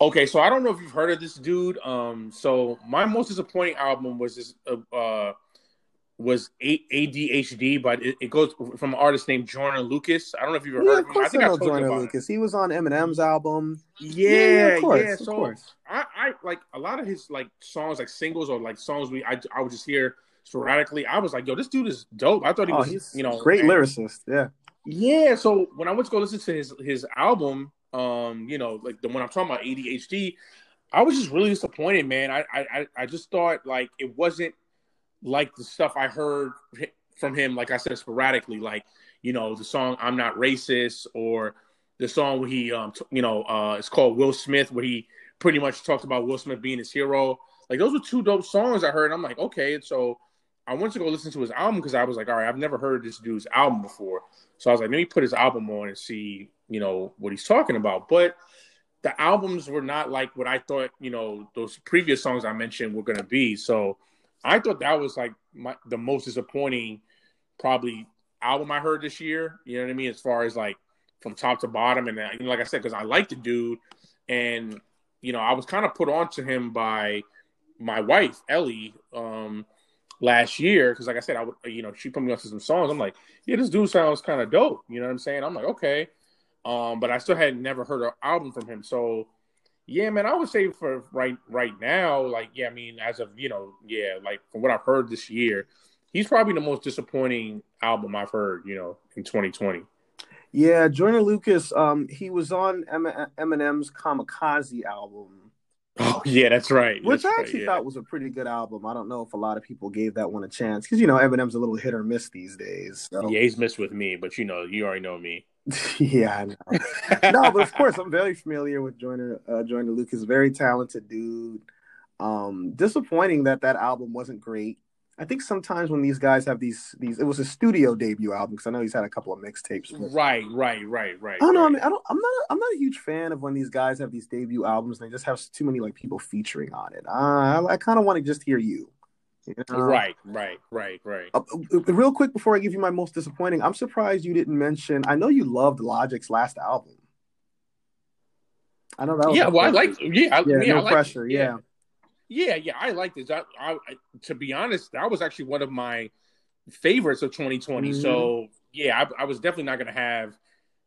Okay, so I don't know if you've heard of this dude. Um, so my most disappointing album was this uh, uh was ADHD, but it, it goes from an artist named Joyner Lucas. I don't know if you've ever Yeah, heard of him. I think I, know told you Joyner about Lucas. He was on Eminem's album. it. Yeah, of course, yeah. of So course. I, I like a lot of his like songs, like singles or like songs we I, I would just hear sporadically. I was like, yo, this dude is dope. I thought he Oh, was, you know, great and- lyricist. Yeah. Yeah, so when I went to go listen to his his album, um, you know, like the one I'm talking about, ADHD, I was just really disappointed, man. I I I just thought like it wasn't like the stuff I heard from him, like I said, sporadically, like you know the song "I'm Not Racist" or the song where he, um, t- you know, uh, it's called Will Smith, where he pretty much talked about Will Smith being his hero. Like those were two dope songs I heard. I'm like, okay, so I went to go listen to his album because I was like, all right, I've never heard this dude's album before. So I was like, let me put his album on and see, you know, what he's talking about. But the albums were not like what I thought, you know, those previous songs I mentioned were going to be. So I thought that was like my, the most disappointing, probably album I heard this year. You know what I mean? As far as like from top to bottom, and uh, you know, like I said, because I like the dude, and you know, I was kind of put on to him by my wife Ellie um, last year because, like I said, I would, you know, she put me on to some songs. I'm like, yeah, this dude sounds kind of dope. You know what I'm saying? I'm like, okay, um, but I still had never heard an album from him. So, yeah, man, I would say for right right now, like, yeah, I mean, as of you know, yeah, like from what I've heard this year, he's probably the most disappointing album I've heard. You know, in 2020. Yeah, Joyner Lucas. Um, he was on M- Eminem's Kamikaze album, Oh yeah, that's right. which That's I right, actually yeah. thought was a pretty good album. I don't know if a lot of people gave that one a chance because you know Eminem's a little hit or miss these days. So. Yeah, he's missed with me, but you know, you already know me. yeah, know. no, but of course, I'm very familiar with Joyner uh, Joyner Lucas. Very talented dude. Um, disappointing that that album wasn't great. I think sometimes when these guys have these these, it was a studio debut album because I know he's had a couple of mixtapes. Right, right, right, right. I don't know. I mean, I don't. I'm not. I'm not a huge fan of when these guys have these debut albums and they just have too many like people featuring on it. Uh, I, I kind of want to just hear you. you know? Right, right, right, right. Uh, uh, real quick before I give you my most disappointing, I'm surprised you didn't mention. I know you loved Logic's last album. I know that. Was Yeah, well, I like. Yeah, I, Yeah, yeah, no I like, pressure. yeah. Yeah. Yeah, yeah, I like this. I, I, I, to be honest, that was actually one of my favorites of 2020. Mhm. So yeah, I, I was definitely not going to have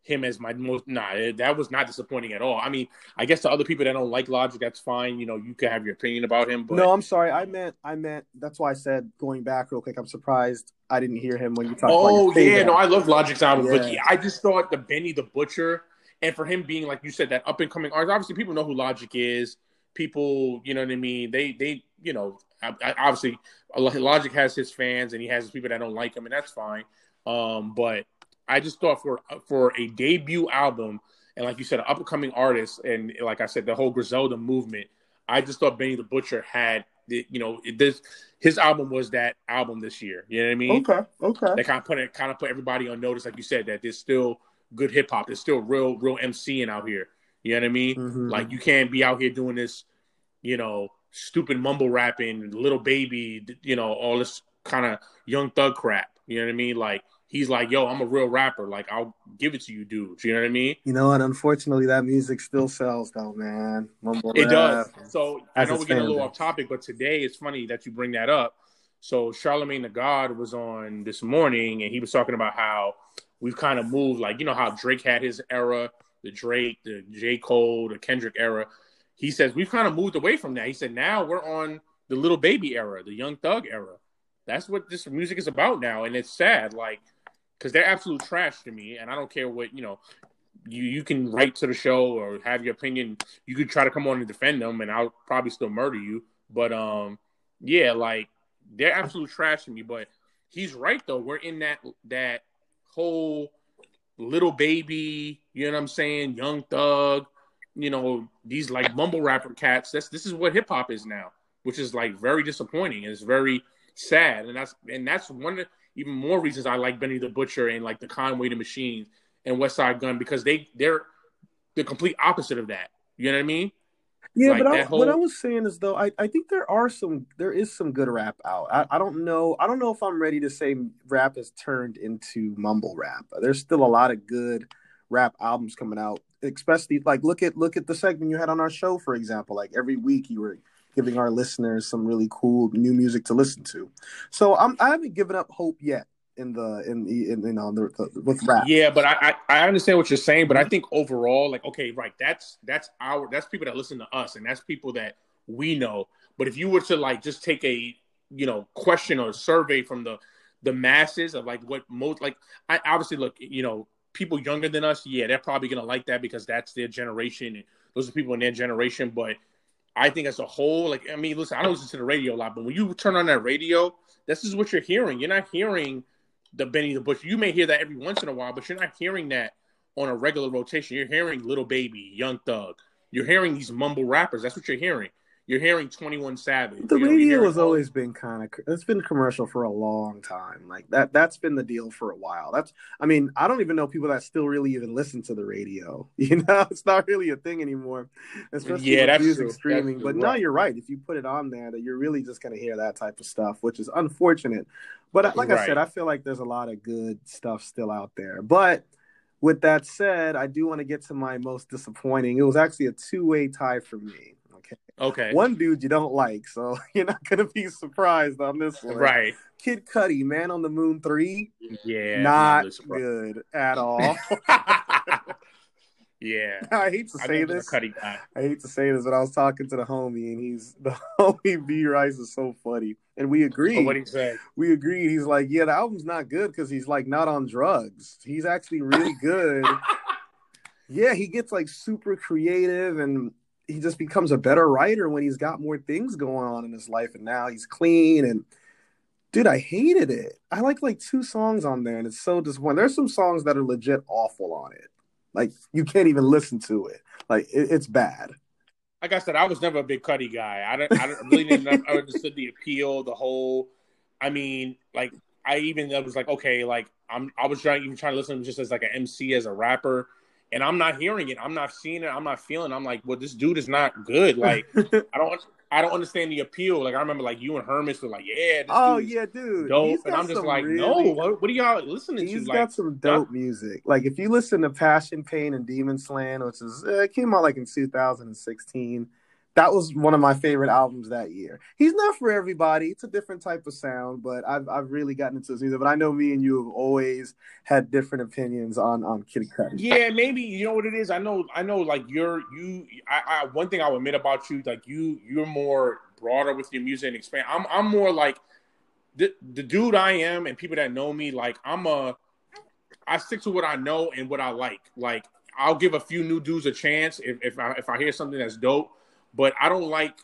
him as my most. Nah, it- that was not disappointing at all. I mean, I guess to other people that don't like Logic, that's fine. You know, you can have your opinion about him, but No, I'm sorry. I meant. I meant. That's why I said going back real quick. I'm surprised I didn't hear him when you talked. Oh yeah, no, I love Logic's album, but Yeah. yeah, I just thought the Benny the Butcher, and for him being like you said, that up and coming artist. Obviously, people know who Logic is. People, you know what I mean. They, they, you know, I, I, obviously, Logic has his fans and he has his people that don't like him, and that's fine. Um, but I just thought for for a debut album, and like you said, an up and coming artist, and like I said, the whole Griselda movement. I just thought Benny the Butcher had, the, you know, this his album was that album this year. You know what I mean? Okay. Okay. They kind of put it, kind of put everybody on notice, like you said, that there's still good hip hop. There's still real, real MCing out here. You know what I mean? Mhm. Like you can't be out here doing this, you know, stupid mumble rapping, Lil Baby, you know, all this kind of young thug crap. You know what I mean? Like he's like, yo, I'm a real rapper. Like I'll give it to you, dudes. You know what I mean? You know what? Unfortunately, that music still sells, though, man. Mumble It does. So I know we're getting a little off topic, but today it's funny that you bring that up. So Charlemagne the God was on this morning, and he was talking about how we've kind of moved, like you know how Drake had his era, the Drake, the J Cole, the Kendrick era. He says we've kind of moved away from that. He said now we're on the Lil Baby era, the Young Thug era. That's what this music is about now, and it's sad, like because they're absolute trash to me, and I don't care what you know. You you can write to the show or have your opinion. You could try to come on and defend them, and I'll probably still murder you. But um, yeah, like they're absolute trash to me. But he's right though. We're in that that whole Lil Baby. You know what I'm saying? Young thug. You know these like mumble rapper cats. That's this is what hip hop is now. which is like very disappointing. And it's very sad, and that's and that's one of the, even more reasons I like Benny the Butcher and like the Conway the Machine and Westside Gunn because they they're the complete opposite of that. You know what I mean? Yeah, like but I, whole... what I was saying is though, I, I think there are some, there is some good rap out. I, I don't know, I don't know if I'm ready to say rap has turned into mumble rap. There's still a lot of good rap albums coming out, especially like look at look at the segment you had on our show, for example. Like every week you were giving our listeners some really cool new music to listen to. So I'm I haven't given up hope yet in the in the in, in on the, the, with rap. Yeah, but I, I, I understand what you're saying, but I think overall, like, okay, right, that's that's our that's people that listen to us, and that's people that we know. But if you were to like just take a you know question or survey from the the masses of like what most like, I obviously look, you know, people younger than us, yeah, they're probably gonna like that because that's their generation, and those are people in their generation. But I think as a whole, like, I mean, listen, I don't listen to the radio a lot, but when you turn on that radio, this is what you're hearing. You're not hearing the Benny the Butcher. You may hear that every once in a while, but you're not hearing that on a regular rotation. You're hearing Lil Baby, Young Thug. You're hearing these mumble rappers. That's what you're hearing. You're hearing 21 Savage. The you know, radio has always been kind of it's been commercial for a long time. Like that that's been the deal for a while. That's I mean, I don't even know people that still really even listen to the radio. You know, it's not really a thing anymore. Especially yeah, that's music true. streaming. That's but true. no, you're right. If you put it on there that you're really just gonna hear that type of stuff, which is unfortunate. But uh, like right. I said, I feel like there's a lot of good stuff still out there. But with that said, I do want to get to my most disappointing. It was actually a two-way tie for me. Okay. Okay. One dude you don't like, so you're not gonna be surprised on this one. Right. Kid Cudi, Man on the Moon three. Yeah. Not good at all. yeah. I hate to say this. I hate to say this, but I was talking to the homie, and he's the homie B Rice is so funny, and we oh, agreed. what he said? We agreed. He's like, yeah, the album's not good because he's like not on drugs. He's actually really good. yeah, he gets like super creative and he just becomes a better writer when he's got more things going on in his life and now he's clean and dude i hated it i like like two songs on there and it's so disappointing there's some songs that are legit awful on it like you can't even listen to it like it, it's bad like i said i was never a big cudi guy i don't i don't really didn't I understood the appeal the whole i mean like i even I was like okay like i'm i was trying even trying to listen to him just as like an mc as a rapper and I'm not hearing it. I'm not seeing it. I'm not feeling. It. I'm like, well, this dude is not good. Like, I don't, I don't understand the appeal. Like, I remember like you and Hermes were like, yeah, oh yeah, dude, dope. And I'm just like, really, no, what, what, are y'all listening he's to? He's got like, some dope music. Like, if you listen to Passion, Pain, and Demon Slayin', which is uh, came out like in 2016 that was one of my favorite albums that year. He's not for everybody; it's a different type of sound, but I've I've really gotten into his music. But I know me and you have always had different opinions on on Kid Cudi. Yeah, maybe you know what it is. I know, I know. Like you're you. I, I one thing I will admit about you, like you, you're more broader with your music and expand. I'm I'm more like the the dude I am, and people that know me, like I'm a. I stick to what I know and what I like. Like I'll give a few new dudes a chance if if I if I hear something that's dope but I don't like,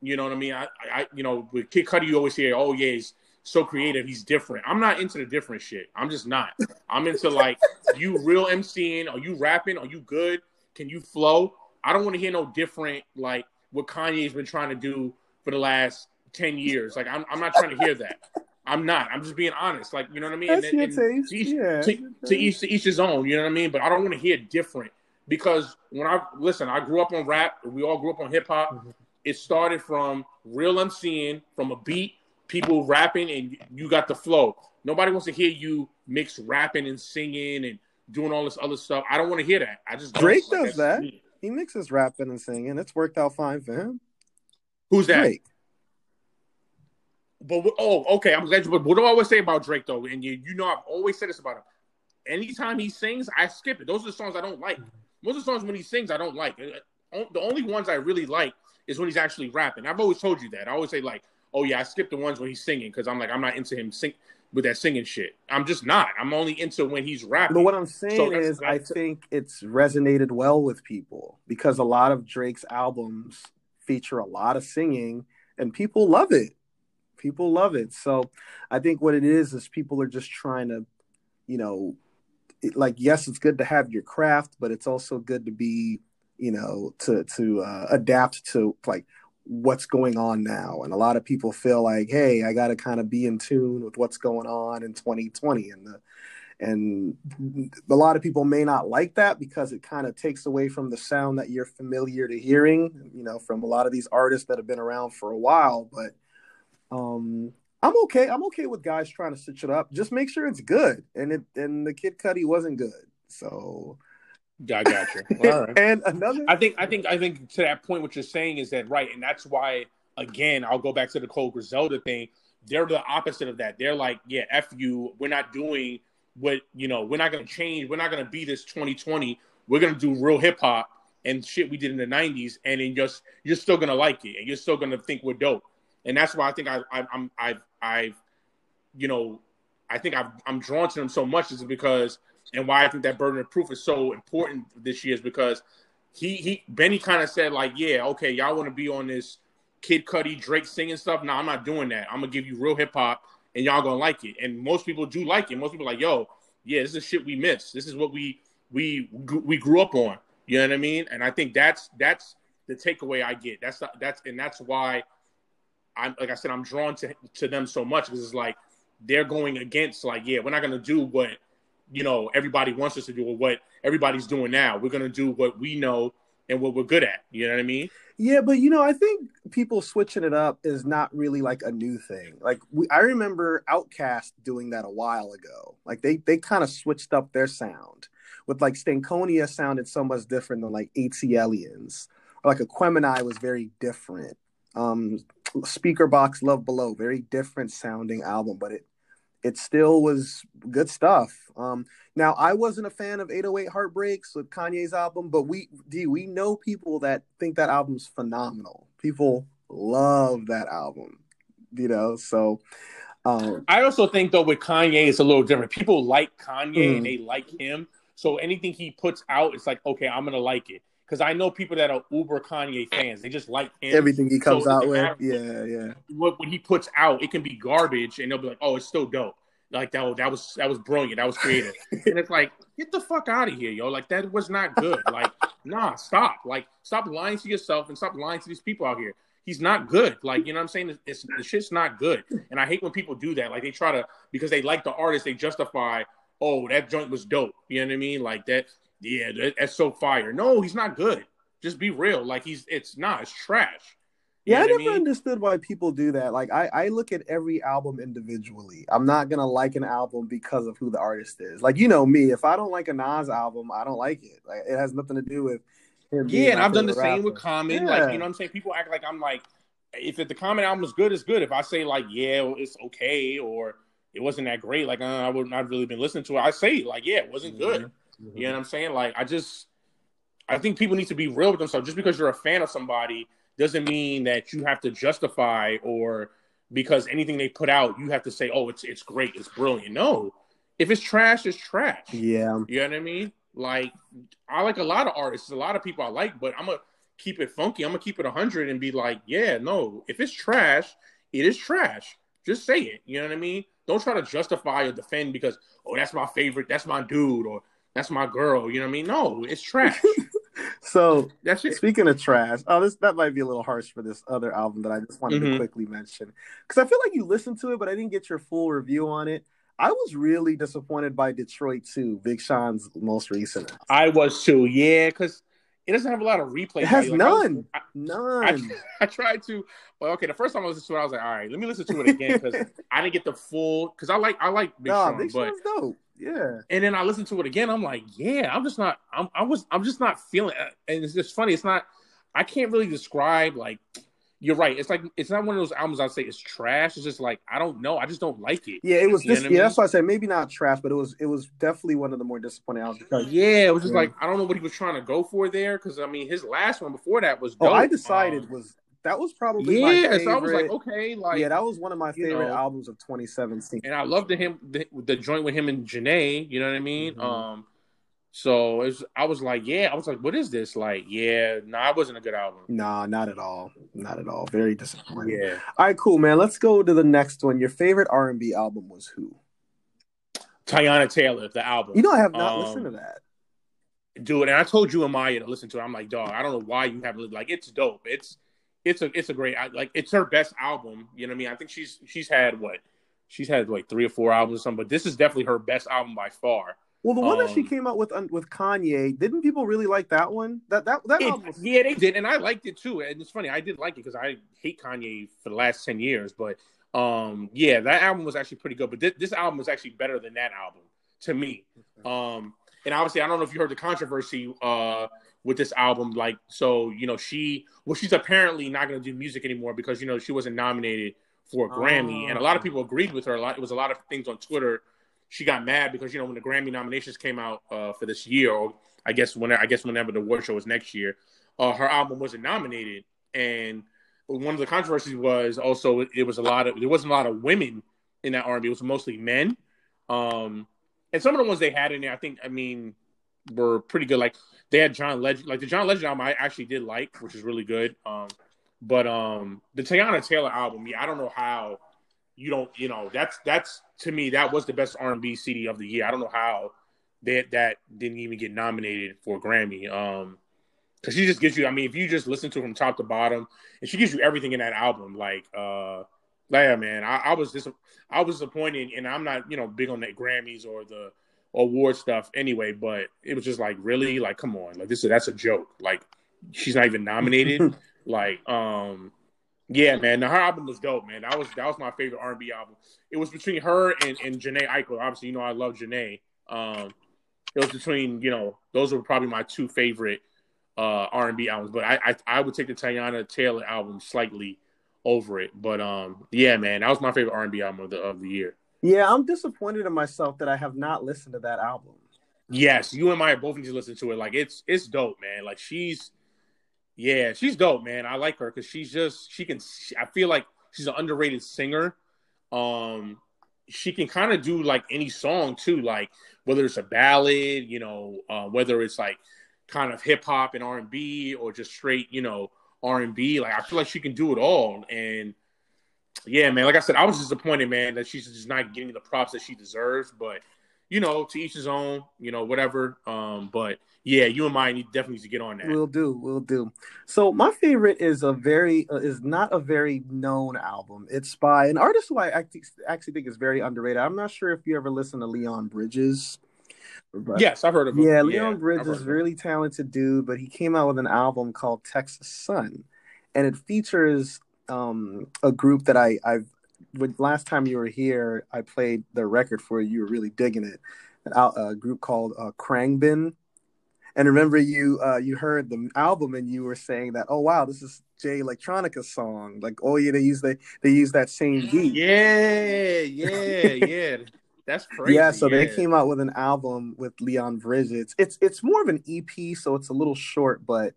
you know what I mean? I, I you know, with Kid Cudi, you always hear, oh yeah, he's so creative, he's different. I'm not into the different shit. I'm just not. I'm into like you real MCing. Are you rapping? Are you good? Can you flow? I don't want to hear no different like what Kanye's been trying to do for the last ten years. Like I'm, I'm not trying to hear that. I'm not. I'm just being honest. Like you know what I mean. That's and, your and taste. To each, yeah. to, to each to each his own. You know what I mean. But I don't want to hear different because when I listen, I grew up on rap. We all grew up on hip hop. Mm-hmm. It started from real MCing, from a beat, people rapping, and you got the flow. Nobody wants to hear you mix rapping and singing and doing all this other stuff. I don't want to hear that. I just Drake does that. He mixes rapping and singing. It's worked out fine for him. Who's that? Drake. But oh, okay. I'm glad you. But what do I always say about Drake though? And you, you know, I've always said this about him. Anytime he sings, I skip it. Those are the songs I don't like. Most of the songs when he sings, I don't like. Uh, the only ones I really like is when he's actually rapping. I've always told you that. I always say like, oh yeah, I skip the ones when he's singing because I'm like I'm not into him sing with that singing shit. I'm just not. I'm only into when he's rapping. But what I'm saying so is, I think it's resonated well with people because a lot of Drake's albums feature a lot of singing, and people love it. People love it. So I think what it is is people are just trying to, you know, like yes, it's good to have your craft, but it's also good to be, you know, to to uh, adapt to like what's going on now. And a lot of people feel like, hey, I got to kind of be in tune with what's going on in 2020. And the and a lot of people may not like that because it kind of takes away from the sound that you're familiar to hearing, you know, from a lot of these artists that have been around for a while. But um, I'm okay. I'm okay with guys trying to stitch it up. Just make sure it's good. And it and the Kid Cudi wasn't good. So I got you. All right. and another I think I think I think to that point what you're saying is that right, and that's why again I'll go back to the Cole Griselda thing. They're the opposite of that. They're like, yeah, F you, we're not doing what you know, we're not gonna change, we're not gonna be this 2020. We're gonna do real hip hop and shit we did in the 90s, and then just you're still gonna like it and you're still gonna think we're dope. And that's why I think I, I I'm I've I've you know I think I've, I'm drawn to them so much is because and why I think that burden of proof is so important this year is because he he Benny kind of said like, yeah, okay, y'all want to be on this Kid Cudi Drake singing stuff. No, I'm not doing that. I'm gonna give you real hip hop, and y'all gonna like it. And most people do like it. Most people like, yo, yeah, this is shit we miss. This is what we we we grew up on. You know what I mean? And I think that's that's the takeaway I get. That's that's and that's why I'm like I said, I'm drawn to to them so much because it's like they're going against like, yeah, we're not gonna do what you know everybody wants us to do or what everybody's doing now. We're gonna do what we know and what we're good at. You know what I mean? Yeah, but you know, I think people switching it up is not really like a new thing. Like we, I remember Outkast doing that a while ago. Like they they kind of switched up their sound with like Stankonia sounded so much different than like ATLiens. Or like Aquemini was very different. Um Speakerboxxx Love Below, very different sounding album, but it it still was good stuff. Um, now I wasn't a fan of 808 Heartbreaks with Kanye's album, but we D we know people that think that album's phenomenal. People love that album, you know. So um, I also think though with Kanye it's a little different. People like Kanye mm. and they like him, so anything he puts out, it's like okay, I'm gonna like it because I know people that are uber Kanye fans. They just like him. Everything he comes so out with. Yeah, yeah. What when he puts out, it can be garbage, and they'll be like, "Oh, it's still dope." Like that, that was that was brilliant. That was creative. and it's like, get the fuck out of here, yo. Like that was not good. Like, nah, stop. Like, stop lying to yourself and stop lying to these people out here. He's not good. Like, you know what I'm saying? It's, it's the shit's not good. And I hate when people do that. Like, they try to because they like the artist, they justify, oh, that joint was dope. You know what I mean? Like that yeah, that's so fire. No, he's not good. Just be real. Like he's it's not. It's trash. You yeah, I never I mean? understood why people do that. Like I, I look at every album individually. I'm not gonna like an album because of who the artist is. Like you know me, if I don't like a Nas album, I don't like it. Like it has nothing to do with. Yeah, and I've done the rapper. same with Common. Yeah. Like you know what I'm saying? People act like I'm like if the Common album is good, it's good. If I say like yeah, well, it's okay or it wasn't that great, like uh, I would not really been listening to it. I say like yeah, it wasn't mm-hmm. good. Mm-hmm. You know what I'm saying? Like, I just, I think people need to be real with themselves. Just because you're a fan of somebody doesn't mean that you have to justify or because anything they put out, you have to say, oh, it's it's great, it's brilliant. No, if it's trash, it's trash. Yeah, you know what I mean. Like, I like a lot of artists, a lot of people I like, but I'm gonna keep it funky. I'm gonna keep it 100 and be like, yeah, no, if it's trash, it is trash. Just say it. You know what I mean? Don't try to justify or defend because oh, that's my favorite, that's my dude, or that's my girl. You know what I mean? No, it's trash. so that's it. Speaking of trash, oh, this that might be a little harsh for this other album that I just wanted mm-hmm. to quickly mention because I feel like you listened to it, but I didn't get your full review on it. I was really disappointed by Detroit too, Big Sean's most recent. I was too, yeah, because it doesn't have a lot of replay. It has like, none, I none. I, I, tried to, well, okay. The first time I listened to it, I was like, all right, let me listen to it again because I didn't get the full. Because I like, I like Big nah, Sean, Big but Sean's dope. Yeah. And then I listened to it again. I'm like, yeah, I'm just not. I'm. I was. I'm just not feeling. It. And it's just funny. It's not. I can't really describe like. You're right. It's like it's not one of those albums I'd say it's trash. It's just like I don't know. I just don't like it. Yeah, it was. This, yeah, mean? that's why I said maybe not trash, but it was. It was definitely one of the more disappointing albums. Because, yeah, it was just yeah. like I don't know what he was trying to go for there. Because I mean, his last one before that was. Dope. Oh, I decided um, was that was probably yeah. So I was like, okay, like yeah, that was one of my favorite know, albums of 2017. And I loved the him the, the, joint with him and Jhené. You know what I mean? Mm-hmm. Um, so was, I was like, yeah, I was like, what is this? Like, yeah, no, nah, it wasn't a good album. Nah, not at all, not at all. Very disappointing. Yeah. All right, cool, man. Let's go to the next one. Your favorite R and B album was who? Teyana Taylor, the album. You know, I have not um, listened to that. Dude, and I told you and Maya to listen to it. I'm like, dog, I don't know why you haven't like it's dope. It's it's a it's a great like it's her best album. You know what I mean? I think she's she's had what she's had like three or four albums or something, but this is definitely her best album by far. Well, the one Um, that she came out with with Kanye, didn't people really like that one? That that that It- album was yeah, they did, and I liked it too. And it's funny, I did like it because I hate Kanye for the last ten years. But um, yeah, that album was actually pretty good. But this, this album was actually better than that album to me. Um, and obviously, I don't know if you heard the controversy uh, with this album. Like, so you know, she well, she's apparently not going to do music anymore because you know she wasn't nominated for a Grammy, and a lot of people agreed with her. A lot, it was a lot of things on Twitter. She got mad because you know when the Grammy nominations came out uh, for this year, or I guess when I guess whenever the award show was next year, uh, her album wasn't nominated, and one of the controversies was also it was a lot of there wasn't a lot of women in that R&B. It was mostly men. Um, and some of the ones they had in there, I think, I mean, were pretty good. Like they had John Legend, like the John Legend album, I actually did like, which is really good. Um, but um, the Teyana Taylor album, yeah, I don't know how you don't, you know, that's that's to me that was the best R&B CD of the year. I don't know how that that didn't even get nominated for a Grammy. Um, because she just gives you, I mean, if you just listen to it from top to bottom, and she gives you everything in that album, like uh yeah, man, I, I was dis- I was disappointed, and I'm not, you know, big on the Grammys or the award stuff anyway. But it was just like, really, like, come on, like this, is that's a joke. Like, she's not even nominated. like, um, yeah, man, now, her album was dope, man. That was that was my favorite R&B album. It was between her and and Jhené Aiko. Obviously, you know, I love Jhené. Um, it was between, you know, those were probably my two favorite uh R&B albums. But I I, I would take the Teyana Taylor album slightly over it. But um, yeah, man, that was my favorite R&B album of the of the year. Yeah, I'm disappointed in myself that I have not listened to that album. Yes, you and Maya both need to listen to it. Like it's it's dope, man. Like she's yeah, she's dope, man. I like her because she's just she can. She, I feel like she's an underrated singer. Um, she can kind of do like any song too, like whether it's a ballad, you know, uh, whether it's like kind of hip hop and R and B or just straight, you know, R and B. Like I feel like she can do it all. And yeah, man, like I said, I was disappointed, man, that she's just not getting the props that she deserves. But you know, to each his own, you know, whatever. Um, but yeah, you and mine need definitely need to get on that. We'll do, we'll do. So my favorite is a very uh, is not a very known album. It's by an artist who I actually, actually think is very underrated. I'm not sure if you ever listen to Leon Bridges. but- yes, I've heard of him. Yeah, Leon heard Bridges is really talented dude, but he came out with an album called Texas Sun, and it features um, a group that I I've when last time you were here, I played the record for you. You were really digging it. An A group called uh, Khruangbin, and remember you uh, you heard the album and you were saying that oh wow this is Jay Electronica's song like oh yeah they use the they use that same beat Yeah, yeah, yeah. That's crazy. Yeah, so they came out with an album with Leon Bridges. It's it's more of an EP, so it's a little short, but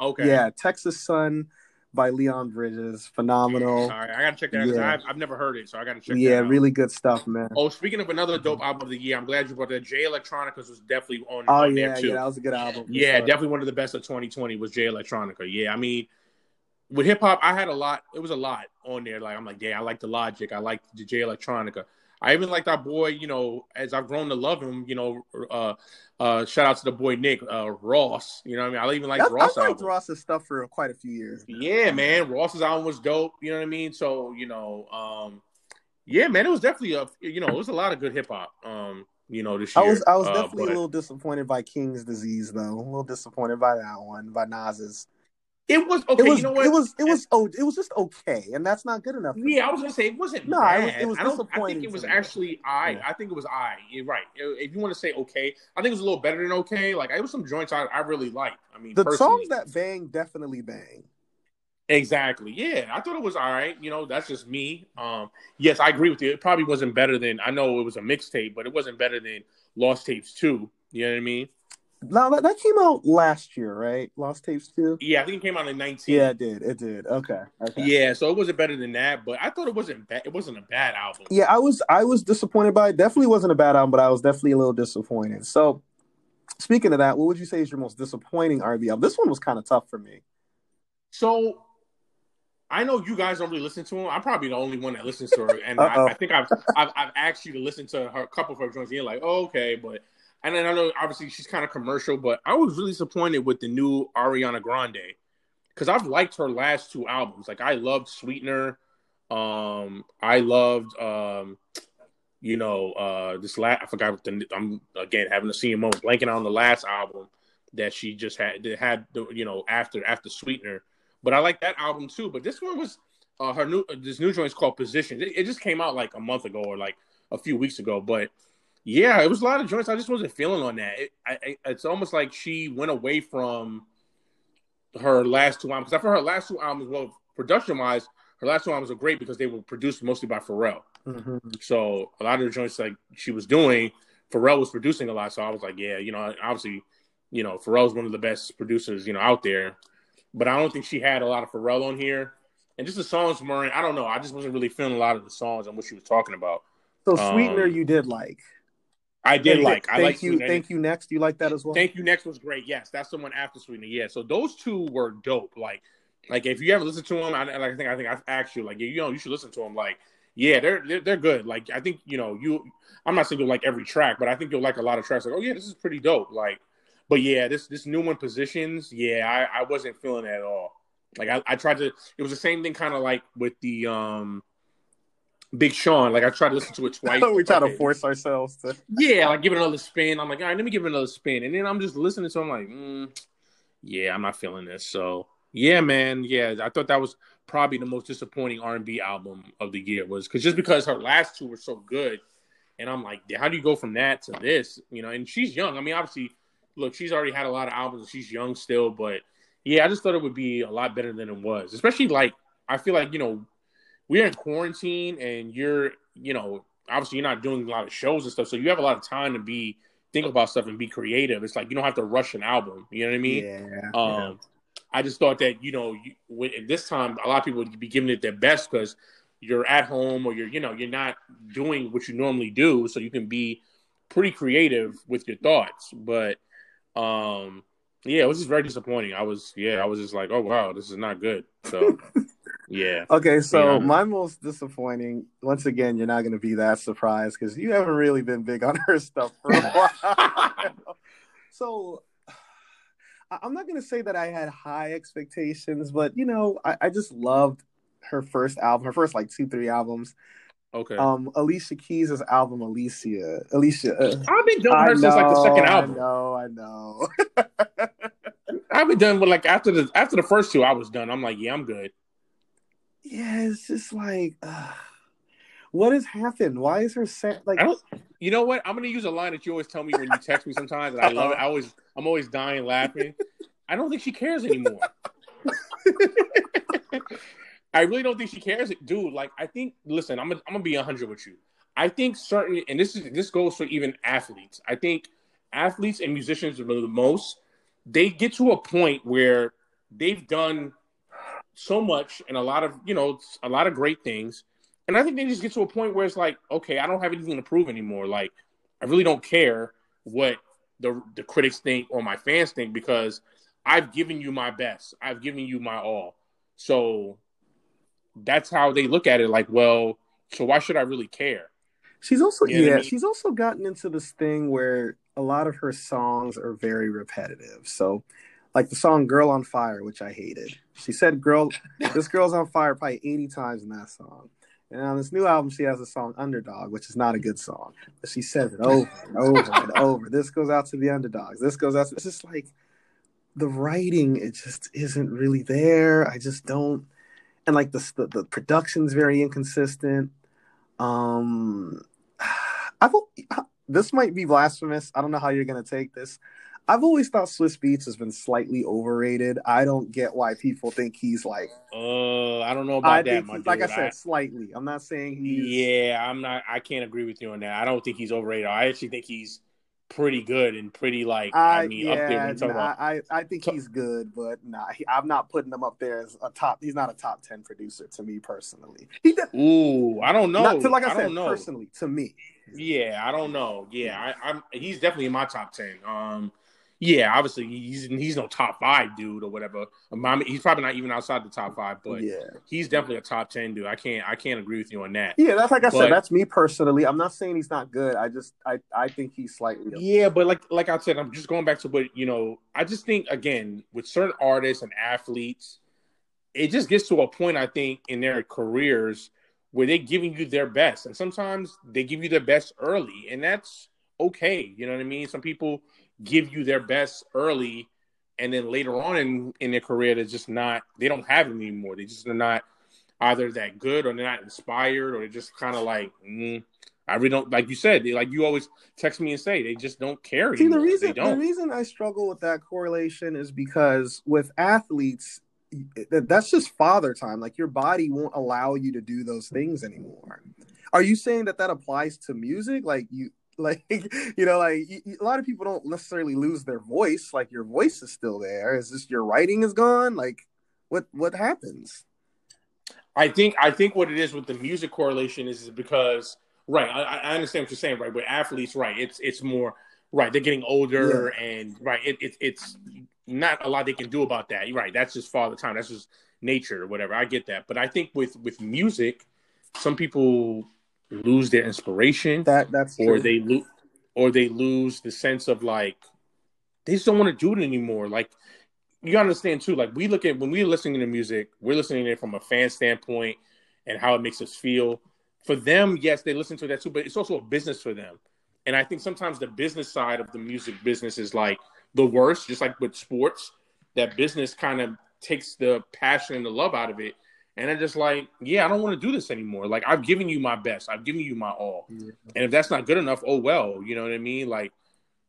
Okay. yeah, Texas Sun by Leon Bridges, phenomenal. All right, I gotta check that out Yeah. I've, I've never heard it, so I gotta check. Yeah, that out. really good stuff, man. Oh, speaking of another dope album of the year, I'm glad you brought that. Jay Electronicas was definitely on, Oh on yeah, there too. yeah, that was a good album. Yeah, sure. definitely one of the best of 2020 was Jay Electronica. Yeah, I mean, with hip hop, I had a lot. It was a lot on there. Like I'm like, yeah, I like the Logic. I like the Jay Electronica. I even like that boy. You know, as I've grown to love him. You know, uh, uh, shout out to the boy Rick uh, Ross. You know, what I mean, I even like Ross I've liked album. Ross's stuff for quite a few years. Yeah, man, Ross's album was dope. You know what I mean? So you know, um, yeah, man, it was definitely a. You know, it was a lot of good hip hop. Um, you know, this year. I was I was Uh, definitely but- a little disappointed by King's Disease though. A little disappointed by that one by Nas's. It was okay. it was you know what? it was it was oh it was just okay, and that's not good enough. Yeah, I was gonna say it wasn't No, bad. it was- it was I don't. I think it was actually I. Yeah. I think it was I. You're right. If you want to say okay, I think it was a little better than okay. Like it was some joints I, I really liked. I mean, The personally. songs that bang definitely bang. exactly. Yeah, I thought it was all right. You know, that's just me. Um, yes, I agree with you. It probably wasn't better than. I know it was a mixtape, but it wasn't better than Lost Tapes two. You know what I mean? Now that, that came out last year, right? Lost Tapes too. Yeah, I think it came out in nineteen. Yeah, it did. It did. Okay. Okay. Yeah, so it wasn't better than that, but I thought it wasn't bad. It wasn't a bad album. Yeah, I was I was disappointed by it. Definitely wasn't a bad album, but I was definitely a little disappointed. So, speaking of that, what would you say is your most disappointing R&B album? This one was kind of tough for me. So I know you guys don't really listen to him. I'm probably the only one that listens to her, and I, I think I've, I've I've asked you to listen to her a couple of her joints. And you're like, oh, okay, but and then I know obviously she's kind of commercial, but I was really disappointed with the new Ariana Grande because I've liked her last two albums. Like I loved Sweetener. Um, I loved um, you know, uh, this last I forgot what the I'm again having same moment blanking on the last album that she just had that had the you know after after Sweetener. But I like that album too. But this one was uh, her new this new joint is called Positions. It, it, just came out like a month ago or like a few weeks ago. But yeah, it was a lot of joints. I just wasn't feeling on that. It, I, it's almost like she went away from her last two albums. Because I thought her last two albums, well, production wise, her last two albums were great because they were produced mostly by Pharrell. Mm-hmm. So a lot of the joints like she was doing, Pharrell was producing a lot. So I was like, yeah, you know, obviously, you know, Pharrell's one of the best producers, you know, out there. But I don't think she had a lot of Pharrell on here. And just the songs weren't, I don't know. I just wasn't really feeling a lot of the songs and what she was talking about. So Sweetener um, you did like. I did thank, like. I thank like you. Thank you. Next, you like that as well. Thank you. Next was great. Yes, that's the one after Sweetener. Yeah. So those two were dope. Like, like if you ever listen to them, I, I think I think I've asked you like you know you should listen to them. Like, yeah, they're, they're they're good. Like I think you know you. I'm not saying you'll like every track, but I think you'll like a lot of tracks. Like, oh yeah, this is pretty dope. Like, but yeah, this this new one positions. Yeah, I I wasn't feeling it at all. Like I, I tried to. It was the same thing, kind of like with the um Big Sean. Like I tried to listen to it twice. we try to force ourselves to. yeah, like give it another spin. I'm like, all right, let me give it another spin, and then I'm just listening to. I'm like, mm, yeah, I'm not feeling this. So yeah, man, yeah, I thought that was probably the most disappointing R&B album of the year was because just because her last two were so good, and I'm like, how do you go from that to this? You know, and she's young. I mean, obviously, look, she's already had a lot of albums. She's young still, but yeah, I just thought it would be a lot better than it was. Especially like I feel like you know we're in quarantine and you're you know obviously you're not doing a lot of shows and stuff, so you have a lot of time to be think about stuff and be creative. It's like you don't have to rush an album. You know what I mean? Yeah. Um, yeah. I just thought that you know you, when, this time a lot of people would be giving it their best because you're at home or you're you know you're not doing what you normally do, so you can be pretty creative with your thoughts. But um yeah, it was just very disappointing. I was, yeah, I was just like, oh wow, this is not good. So, yeah. Okay, so my most disappointing. Once again, you're not going to be that surprised because you haven't really been big on her stuff for a while. so, I'm not going to say that I had high expectations, but you know, I, I just loved her first album, her first like two, three albums. Okay. Um, Alicia Keys' album, Alicia. Alicia. Uh, I've been doing her since like the second album. I know, I know. I've been done with like after the after the first two, I was done. I'm like, yeah, I'm good. Yeah, it's just like, uh, what has happened? Why is her set like? You know what? I'm gonna use a line that you always tell me when you text me sometimes, and I love it. I always, I'm always dying laughing. I don't think she cares anymore. I really don't think she cares, dude. Like, I think. Listen, I'm gonna, I'm gonna be hundred with you. I think certain, and this is this goes for even athletes. I think athletes and musicians are the most. They get to a point where they've done so much and a lot of you know a lot of great things, and I think they just get to a point where it's like, okay, I don't have anything to prove anymore. Like, I really don't care what the the critics think or my fans think because I've given you my best. I've given you my all. So that's how they look at it. Like, well, so why should I really care? She's also you know yeah, I mean? she's also gotten into this thing where a lot of her songs are very repetitive. So, like the song "Girl on Fire," which I hated. She said "girl," this girl's on fire probably eighty times in that song. And on this new album, she has a song "Underdog," which is not a good song, but she says it over and over and over. This goes out to the underdogs. This goes out. To, it's just like the writing. It just isn't really there. I just don't and like the the, the production's very inconsistent. Um, I've this might be blasphemous. I don't know how you're gonna take this. I've always thought Swizz Beatz has been slightly overrated. I don't get why people think he's like. Uh, I don't know about I that. Think, like. I said, I, slightly. I'm not saying he's. Yeah, I'm not. I can't agree with you on that. I don't think he's overrated. I actually think he's pretty good and pretty like I, I mean yeah, up there. Nah, about, I I think he's good, but nah, he, I'm not putting him up there as a top. He's not a top ten producer to me personally. He did, Ooh, I don't know. Not to, like I, I said, personally to me. Yeah, I don't know. Yeah, I, I'm. He's definitely in my top ten. Um, yeah, obviously he's he's no top five dude or whatever. Um, he's probably not even outside the top five, but yeah, he's definitely a top ten dude. I can't I can't agree with you on that. Yeah, that's like I but, said. That's me personally. I'm not saying he's not good. I just I I think he's slightly. Yeah, but like like I said, I'm just going back to what you know. I just think again with certain artists and athletes, it just gets to a point I think in their careers where they're giving you their best, and sometimes they give you their best early, and that's okay. You know what I mean? Some people give you their best early, and then later on in in their career, they're just not. They don't have it anymore. They just are not either that good or they're not inspired or they're just kind of like. Mm, I really don't like you said. They, like you always text me and say they just don't care. See, anymore. the reason the reason I struggle with that correlation is because with athletes, that's just father time. Like your body won't allow you to do those things anymore. Are you saying that that applies to music? Like you, like you know, like a lot of people don't necessarily lose their voice. Like your voice is still there. Is this your writing is gone? Like what what happens? I think I think what it is with the music correlation is, is because right. I, I understand what you're saying. Right, with athletes, right? It's it's more right. They're getting older, yeah. and right. It, it it's not a lot they can do about that. You're right. That's just father time. That's just nature or whatever. I get that. But I think with with music, some people lose their inspiration. That that's or true. they lose or they lose the sense of like they just don't want to do it anymore. Like you understand too, like we look at when we're listening to music, we're listening to it from a fan standpoint and how it makes us feel. For them, yes, they listen to that too, but it's also a business for them. And I think sometimes the business side of the music business is like the worst, just like with sports, that business kind of takes the passion and the love out of it. And they're just like, yeah, I don't want to do this anymore. Like I've given you my best, I've given you my all, yeah. and if that's not good enough, oh well. You know what I mean? Like,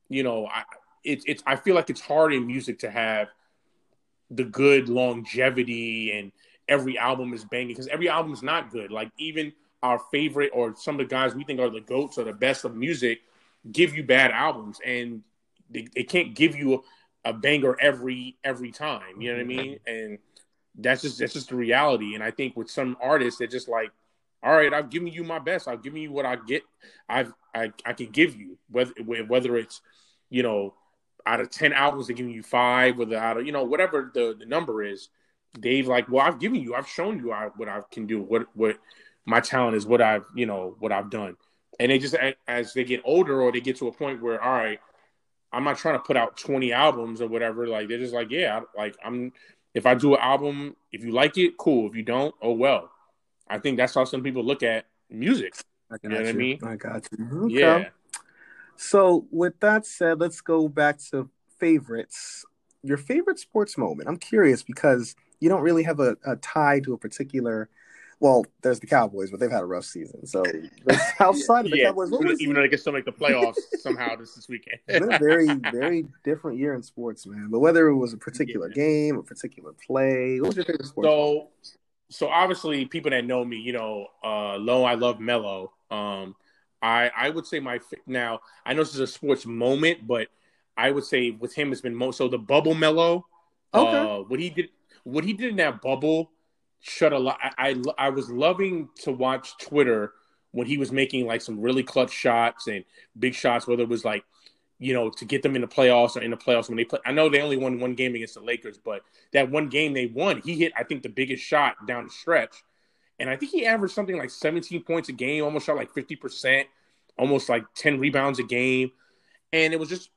you know, I it's it's I feel like it's hard in music to have the good longevity and every album is banging because every album is not good. Like even our favorite or some of the guys we think are the goats or the best of music give you bad albums, and they, they can't give you a, a, banger every every time. You know what I mean? And that's just that's just the reality. And I think with some artists, they're just like, all right, I've given you my best. I've given you what I get. I've I I can give you whether whether it's you know out of ten albums, they're giving you five, whether out of you know whatever the, the number is. They've like, well, I've given you, I've shown you I, what I can do, what what my talent is, what I've you know what I've done. And they just as they get older or they get to a point where all right, I'm not trying to put out 20 albums or whatever. Like they're just like, yeah, like I'm. If I do an album, if you like it, cool. If you don't, oh well. I think that's how some people look at music. you know you. what I mean? I got you. Okay. Yeah. So with that said, let's go back to favorites. Your favorite sports moment. I'm curious because you don't really have a, a tie to a particular well, there's the Cowboys, but they've had a rough season. So outside of the yeah, Cowboys, even, even though they can still make the playoffs somehow this this weekend. it's been a very, very different year in sports, man. But whether it was a particular yeah. game, a particular play, what was your favorite sport? So, so obviously, people that know me, you know, uh, low, I love Melo. Um, I I would say my now I know this is a sports moment, but I would say with him it's been most so the bubble Melo. Okay. Uh, what he did, what he did in that bubble shut a lot. I, I, I was loving to watch Twitter when he was making like some really clutch shots and big shots, whether it was like you know to get them in the playoffs or in the playoffs when they play. I know they only won one game against the Lakers, but that one game they won, he hit I think the biggest shot down the stretch, and I think he averaged something like 17 points a game, almost shot like 50 percent, almost like 10 rebounds a game, and it was just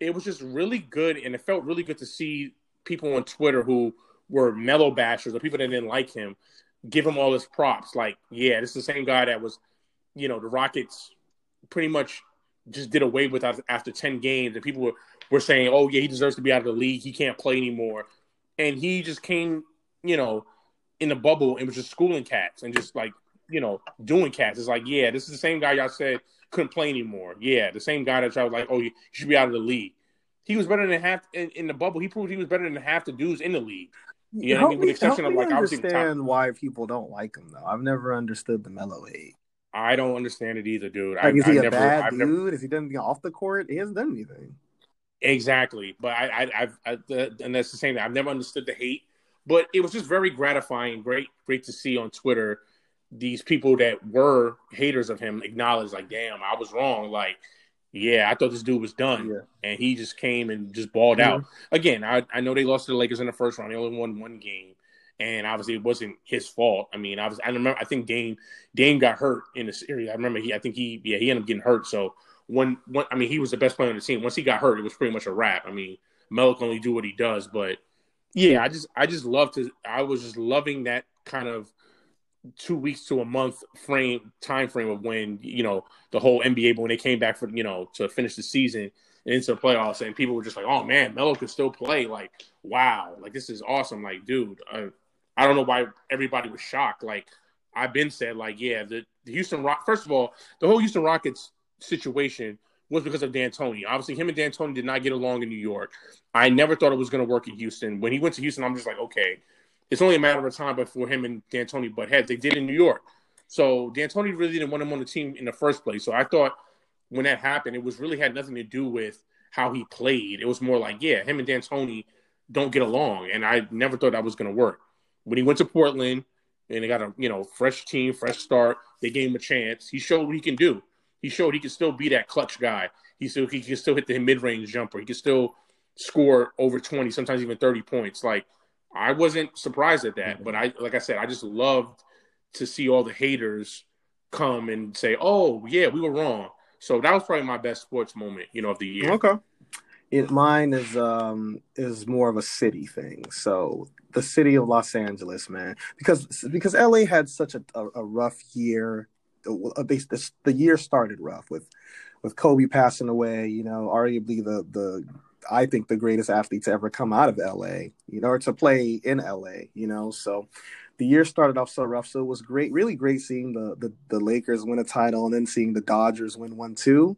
it was just really good, and it felt really good to see people on Twitter who were Melo bashers or people that didn't like him give him all his props. Like, yeah, this is the same guy that was, you know, the Rockets pretty much just did away with after 10 games. And people were, were saying, oh, yeah, he deserves to be out of the league. He can't play anymore. And he just came, you know, in the bubble and was just schooling cats and just like, you know, doing cats. It's like, yeah, this is the same guy y'all said couldn't play anymore. Yeah, the same guy that y'all was like, oh, you should be out of the league. He was better than half in, in the bubble. He proved he was better than half the dudes in the league. You know help what I mean? With the exception of like understand top... why people don't like him though. I've never understood the Melo hate. I don't understand it either, dude. Like, I, is he I a never, bad I've dude? Never... Is he done anything off the court? He hasn't done anything. Exactly, but I, I, I've, I, and that's the same thing. I've never understood the hate, but it was just very gratifying, great, great to see on Twitter these people that were haters of him acknowledge, like, damn, I was wrong. Like, yeah, I thought this dude was done, yeah. and he just came and just balled mm-hmm. out. Again, I, I know they lost to the Lakers in the first round. They only won one game, and obviously it wasn't his fault. I mean, I was I remember I think Dame Dame got hurt in the series. I remember he I think he yeah he ended up getting hurt. So when one I mean he was the best player on the team. Once he got hurt, it was pretty much a wrap. I mean, Melo can only do what he does, but Yeah, I just I just love to. I was just loving that kind of two weeks to a month frame time frame of when you know the whole NBA when they came back for you know to finish the season and into the playoffs and people were just like, oh man, Melo could still play. Like, wow, like this is awesome. Like, dude, uh, I don't know why everybody was shocked. Like, I've been said, like, yeah, the, the Houston Rock. First of all, the whole Houston Rockets situation was because of D'Antoni. Obviously, him and D'Antoni did not get along in New York. I never thought it was going to work in Houston. When he went to Houston, I'm just like, okay, it's only a matter of time before him and D'Antoni butt heads. They did in New York. So D'Antoni really didn't want him on the team in the first place. So I thought when that happened, it was really had nothing to do with how he played. It was more like, yeah, him and D'Antoni don't get along, and I never thought that was going to work. When he went to Portland and they got a you know fresh team, fresh start, they gave him a chance. He showed what he can do. He showed he could still be that clutch guy. He still he can still hit the mid range jumper. He can still score over twenty, sometimes even thirty points. Like I wasn't surprised at that, but I like I said, I just loved to see all the haters come and say, "Oh yeah, we were wrong." So that was probably my best sports moment, you know, of the year. Okay. It mine is um is more of a city thing. So the city of Los Angeles, man, because because LA had such a, a, a rough year. The, the year started rough with with Kobe passing away. You know, arguably the the I think the greatest athlete to ever come out of LA. You know, or to play in LA. You know, so the year started off so rough. So it was great, really great seeing the the, the Lakers win a title and then seeing the Dodgers win one too.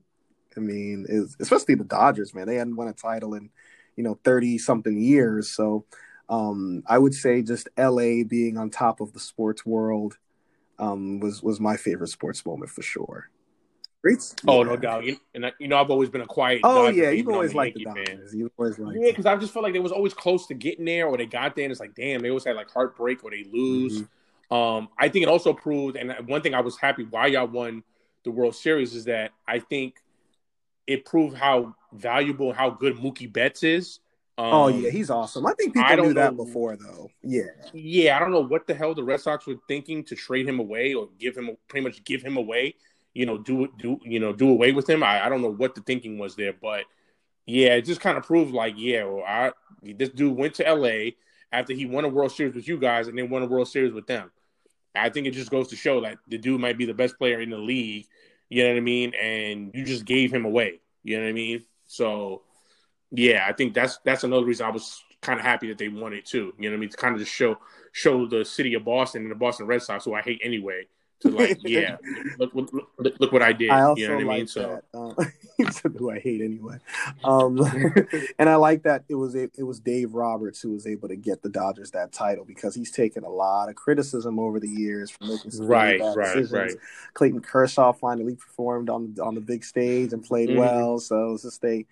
I mean, is especially the Dodgers, man. They hadn't won a title in, you know, 30 something years. So um, I would say just LA being on top of the sports world um, was was my favorite sports moment for sure. Oh yeah. no doubt. You, and you know I've always been a quiet. Oh Dodger yeah, you've always liked the Dodgers. You always liked. Yeah, because I just felt like they was always close to getting there, or they got there, and it's like, damn, they always had like heartbreak, or they lose. Mm-hmm. Um, I think it also proved, and one thing I was happy why y'all won the World Series is that I think it proved how valuable, how good Mookie Betts is. Um, oh yeah, he's awesome. I think people I knew that know, before, though. Yeah, yeah. I don't know what the hell the Red Sox were thinking to trade him away or give him pretty much give him away. You know, do do you know do away with him? I, I don't know what the thinking was there, but yeah, it just kind of proved like yeah, well, I this dude went to L.A. after he won a World Series with you guys and then won a World Series with them. I think it just goes to show that the dude might be the best player in the league. You know what I mean? And you just gave him away. You know what I mean? So yeah, I think that's that's another reason I was kind of happy that they won it too. You know what I mean? To kind of just show show the city of Boston and the Boston Red Sox, who I hate anyway, to like, yeah, look, look, look, what I did. I also you know what like I mean? So, uh, who I hate anyway. Um, and I like that it was it, it was Dave Roberts who was able to get the Dodgers that title because he's taken a lot of criticism over the years for making some right, bad right, decisions. Right. Clayton Kershaw finally performed on on the big stage and played mm-hmm. well, so it's just they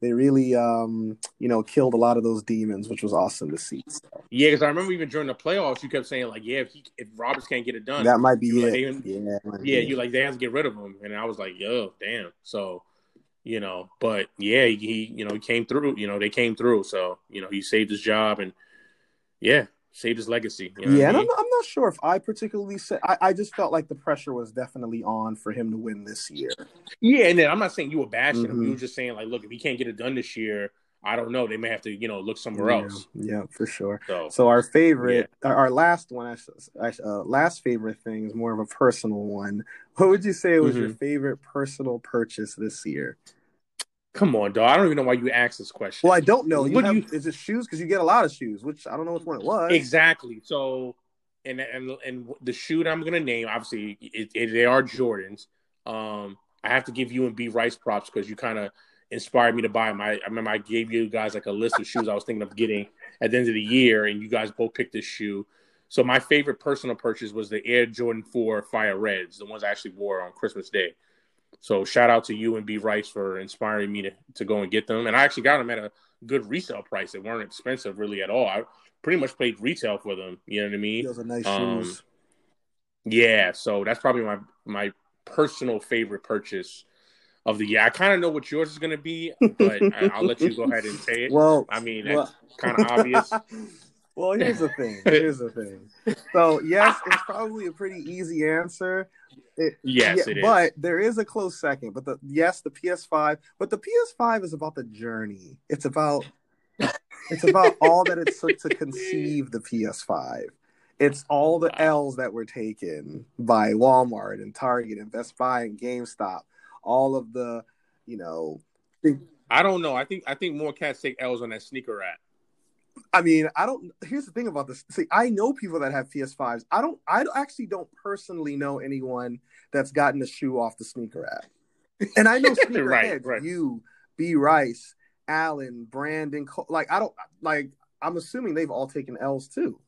they really um, you know killed a lot of those demons, which was awesome to see. So. Yeah, because I remember even during the playoffs, you kept saying like, yeah, if he, if Roberts can't get it done, that might be it. Like, yeah, yeah, you like they have to get rid of him, and I was like, yo, damn. So you know, but yeah, he you know he came through. You know, they came through. So you know, he saved his job, and yeah, saved his legacy. You know yeah, and I am I'm not sure if I particularly said. I, I just felt like the pressure was definitely on for him to win this year. Yeah, and then I'm not saying you were bashing mm-hmm. him. You were just saying like, look, if he can't get it done this year, I don't know. They may have to, you know, look somewhere yeah, else. Yeah, for sure. So, so our favorite, yeah. our last one, I, uh, last favorite thing is more of a personal one. What would you say was mm-hmm. your favorite personal purchase this year? Come on, dog. I don't even know why you asked this question. Well, I don't know. You have, you... Is it shoes? Because you get a lot of shoes, which I don't know which one it was. Exactly. So, and and and the shoe that I'm gonna name, obviously, it, it, they are Jordans. Um, I have to give you and B Rice props because you kind of inspired me to buy them. I, I, remember I gave you guys like a list of shoes I was thinking of getting at the end of the year, and you guys both picked this shoe. So my favorite personal purchase was the Air Jordan 4 Fire Reds, the ones I actually wore on Christmas Day. So shout out to you and B Rice for inspiring me to, to go and get them. And I actually got them at a good resale price. They weren't expensive really at all. I pretty much paid retail for them. You know what I mean? Those are nice um, shoes. Yeah, so that's probably my my personal favorite purchase of the year. I kind of know what yours is going to be, but I, will let you go ahead and say it. Well, I mean, well, kind of obvious. Well, here's the thing. Here's the thing. So, yes, it's probably a pretty easy answer. It, yes, yeah, but there is a close second. But the yes, the PS5. But the PS5 is about the journey. It's about It's about all that it took to conceive the PS5. It's all the L's that were taken by Walmart and Target and Best Buy and GameStop. All of the, you know. I don't know. I think I think more cats take L's on that sneaker app. I mean, I don't. Here's the thing about this. See, I know people that have PS5s. I don't. I actually don't personally know anyone that's gotten a shoe off the sneaker app. And I know sneaker right, heads. Right. You, B Rice, Allen, Brandon. Like I don't like. I'm assuming they've all taken L's too.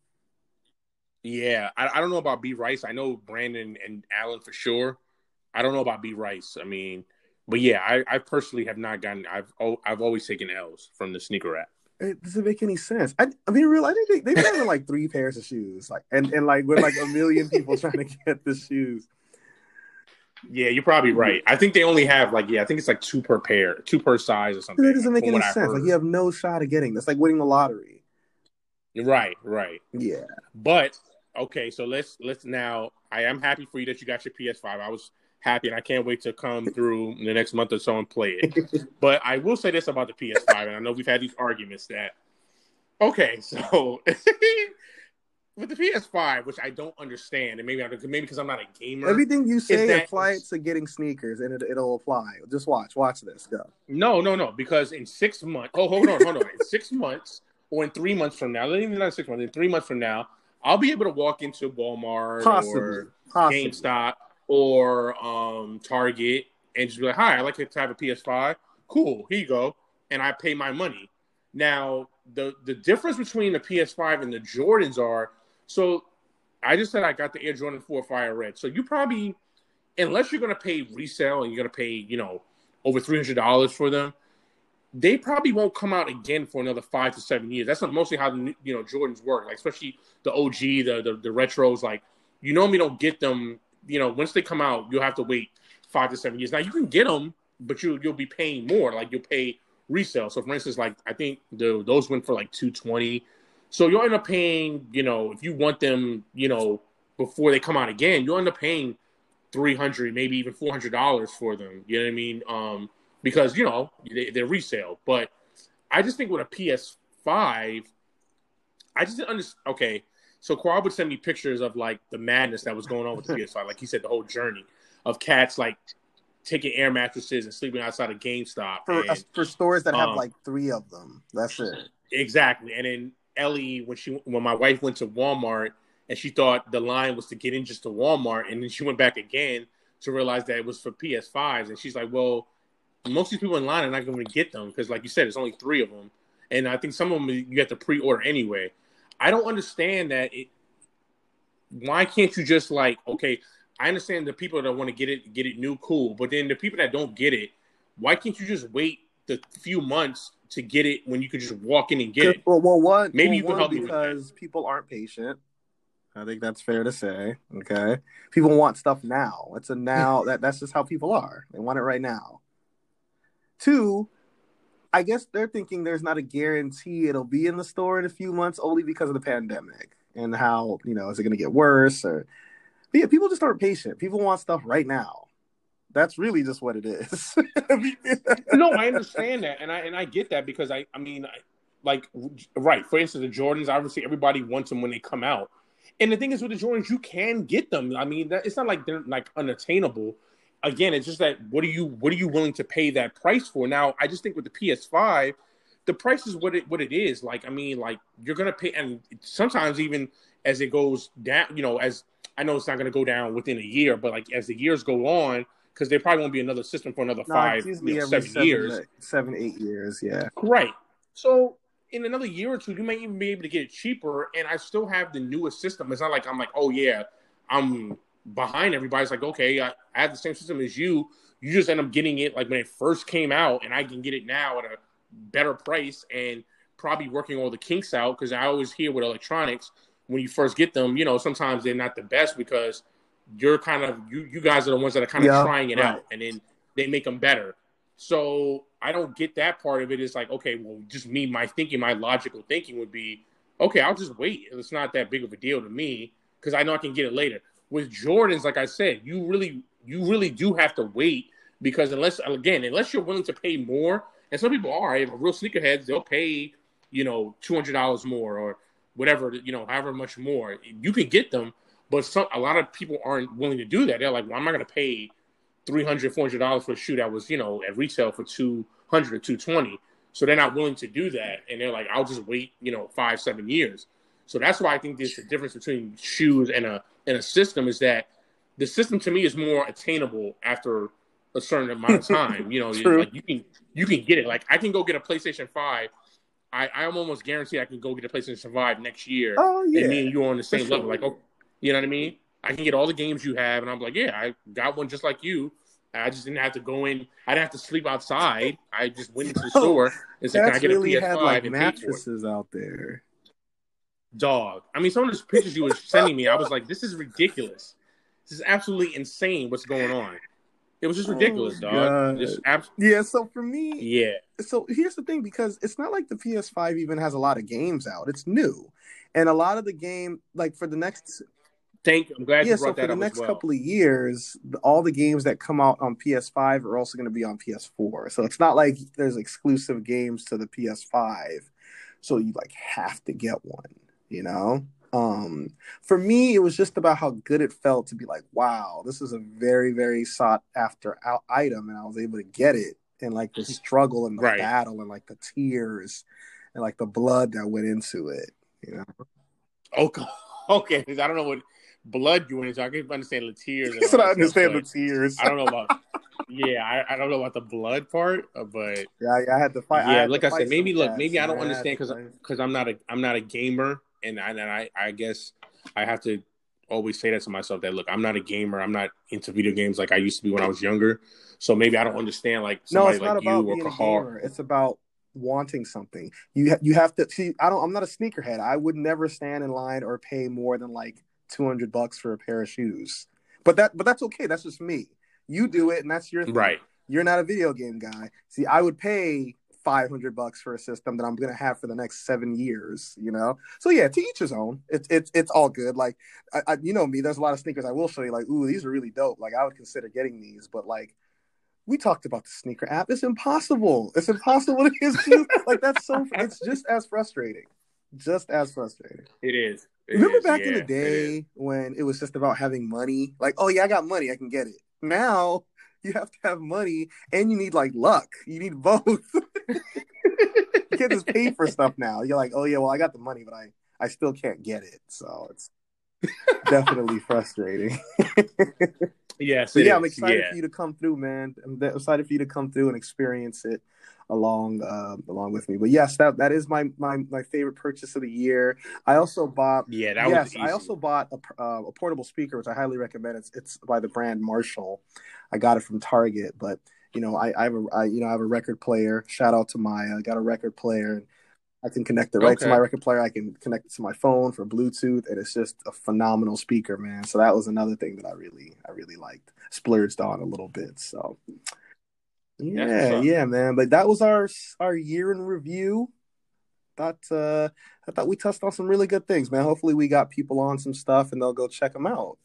Yeah, I, I don't know about B Rice. I know Brandon and Allen for sure. I don't know about B Rice. I mean, but yeah, I, I personally have not gotten. I've oh, I've always taken L's from the sneaker app. It doesn't make any sense. I, I mean, real. I think they, they've gotten like three pairs of shoes, like and and like with like a million people trying to get the shoes. Yeah, you're probably right. I think they only have like yeah, I think it's like two per pair, two per size or something. That doesn't make any sense. Like you have no shot of getting this. Like winning the lottery. Right, right. Yeah. But okay, so let's let's now. I am happy for you that you got your PS5. I was happy, and I can't wait to come through in the next month or so and play it. but I will say this about the PS5, and I know we've had these arguments that okay, so with the PS5, which I don't understand, and maybe I, maybe because I'm not a gamer. Everything you say apply it to getting sneakers, and it, will apply. Just watch, watch this. Go. No, no, no. Because in six months, oh, hold on, hold on. in six months or in three months from now, not even not six months, in three months from now, I'll be able to walk into Walmart Possibly. or Possibly. GameStop or um, Target and just be like, "Hi, I'd like to have a PS5. Cool, here you go," and I pay my money. Now, the the difference between the PS5 and the Jordans are so. I just said I got the Air Jordan 4 Fire Red. So you probably, unless you're going to pay resale and you're going to pay, you know, over three hundred dollars for them, they probably won't come out again for another five to seven years. That's mostly how the you know Jordans work, like especially the OG, the, the the retros. Like you normally don't get them. You know, once they come out, you'll have to wait five to seven years. Now you can get them, but you you'll be paying more. Like you'll pay resale. So for instance, like I think the those went for like two twenty. So you'll end up paying. You know, if you want them, you know, before they come out again, you'll end up paying three hundred, maybe even four hundred dollars for them. You know what I mean? Um, because you know they, they're resale. But I just think with a PS5, I just didn't understand. Okay, so Kwab would send me pictures of like the madness that was going on with the PS5. Like he said, the whole journey of cats like taking air mattresses and sleeping outside of GameStop for, and, for stores that um, have like three of them. That's it. Exactly. And then Ellie, when she when my wife went to Walmart and she thought the line was to get in just to Walmart, and then she went back again to realize that it was for PS5s, and she's like, "Well, most of these people in line are not going to get them because, like you said, it's only three of them, and I think some of them you have to pre-order anyway. I don't understand that. It, why can't you just like okay? I understand the people that want to get it, get it new, cool, but then the people that don't get it, why can't you just wait the few months to get it when you could just walk in and get it? Well, well one maybe well, you can help because people aren't patient. I think that's fair to say. Okay, people want stuff now. It's a now that that's just how people are. They want it right now. Two, I guess they're thinking there's not a guarantee it'll be in the store in a few months only because of the pandemic and how, you know, is it going to get worse or yeah, people just aren't patient. People want stuff right now. That's really just what it is. no, I understand that, and I and I get that because I I mean, I, like right. For instance, the Jordans. Obviously, everybody wants them when they come out, and the thing is with the Jordans, you can get them. I mean, that, it's not like they're like unattainable again, it's just that what are you what are you willing to pay that price for? Now, I just think with the PS5, the price is what it what it is. Like, I mean, like you're gonna pay, and sometimes even as it goes down, you know, as I know it's not gonna go down within a year, but like as the years go on, because there probably won't be another system for another no, five, you know, seven, seven years, seven eight years, yeah, right. So in another year or two, you might even be able to get it cheaper, and I still have the newest system. It's not like I'm like, oh yeah, I'm behind everybody's like, okay, I, I have the same system as you. You just end up getting it like when it first came out, and I can get it now at a better price and probably working all the kinks out because I always hear with electronics when you first get them, you know, sometimes they're not the best because you're kind of you you guys are the ones that are kind of yeah, trying it right. out and then they make them better. So I don't get that part of it. It's like, okay, well, just me, my thinking, my logical thinking would be, okay, I'll just wait. It's not that big of a deal to me because I know I can get it later with Jordans, like I said, you really you really do have to wait because unless again, unless you're willing to pay more, and some people are, real sneakerheads, they'll pay you know, two hundred dollars more or whatever, you know, however much more. You can get them, but some a lot of people aren't willing to do that. They're like, well, I'm not going to pay 300 400 dollars for a shoe that was, you know, at retail for 200 or 220. So they're not willing to do that, and they're like, I'll just wait, you know, five seven years. So that's why I think there's a difference between shoes and a and a system is that the system to me is more attainable after a certain amount of time. You know, like you can you can get it. Like I can go get a PlayStation Five. I I'm almost guaranteed I can go get a PlayStation Five next year. Oh yeah, and me and you are on the same sure. level. Like, oh, you know what I mean? I can get all the games you have, and I'm like, yeah, I got one just like you. I just didn't have to go in. I didn't have to sleep outside. I just went into the oh, store and said, "Can I get really a PS5?" Had, like, and mattresses out there. Dog. I mean, some of those pictures you were sending me, I was like, "This is ridiculous. This is absolutely insane. What's going on?" It was just oh ridiculous, oh, dog. Just abs- yeah. So for me, yeah. So here's the thing, because it's not like the PS5 even has a lot of games out. It's new, and a lot of the game, like for the next. Thank you. I'm glad yeah, you brought so that for the next well. couple of years, all the games that come out on PS5 are also going to be on PS4. So it's not like there's exclusive games to the PS5, so you like have to get one. You know. Um, for me, it was just about how good it felt to be like, wow, this is a very, very sought after item, and I was able to get it, and like the struggle and the right. battle, and like the tears, and like the blood that went into it, you know. Okay, okay, I don't know what blood you went into. I can understand the tears. I understand the tears. I don't know about. yeah, I, I, don't know about the blood part, uh, but yeah, yeah I had to fight. Yeah, I like I said, maybe look, maybe I don't understand because because I'm not a I'm not a gamer and I, and I, I guess I have to always say that to myself that look, I'm not a gamer. I'm not into video games like I used to be when I was younger. So maybe I don't understand like somebody no, like you or Kahar. It's about wanting something. You ha- you have to see. I don't. I'm not a sneakerhead. I would never stand in line or pay more than like 200 bucks for a pair of shoes. But that but that's okay. That's just me. You do it, and that's your thing. right. You're not a video game guy. See, I would pay 500 bucks for a system that I'm going to have for the next seven years, you know? So yeah, to each his own. It's, it's, it's all good. Like, I, I, you know me, there's a lot of sneakers I will show you like, ooh, these are really dope. Like I would consider getting these, but like, we talked about the sneaker app. It's impossible. It's impossible to get shoes. like that's so, it's just as frustrating. Just as frustrating. It is. It Remember is, back yeah, in the day when it was just about having money? Like, oh yeah, I got money, I can get it. Now you have to have money and you need like luck. You need both. you can't just pay for stuff now. You're like, oh yeah, well I got the money, but I I still can't get it. So it's definitely frustrating. yes. So yeah, is. I'm excited yeah. for you to come through, man. I'm excited for you to come through and experience it along uh, along with me. But yes, that that is my my my favorite purchase of the year. I also bought yeah, that yes, was easy. I also bought a, uh, a portable speaker, which I highly recommend. It's it's by the brand Marshall. I got it from Target, but you know I I have a I, you know I have a record player. Shout out to Maya. I got a record player. And I can connect it right Okay. to my record player. I can connect it to my phone for Bluetooth, and it's just a phenomenal speaker, man. So that was another thing that I really, I really liked, splurged on a little bit. So yeah, yeah, man. But that was our our year in review. Thought uh, I thought we touched on some really good things, man. Hopefully, we got people on some stuff, and they'll go check them out.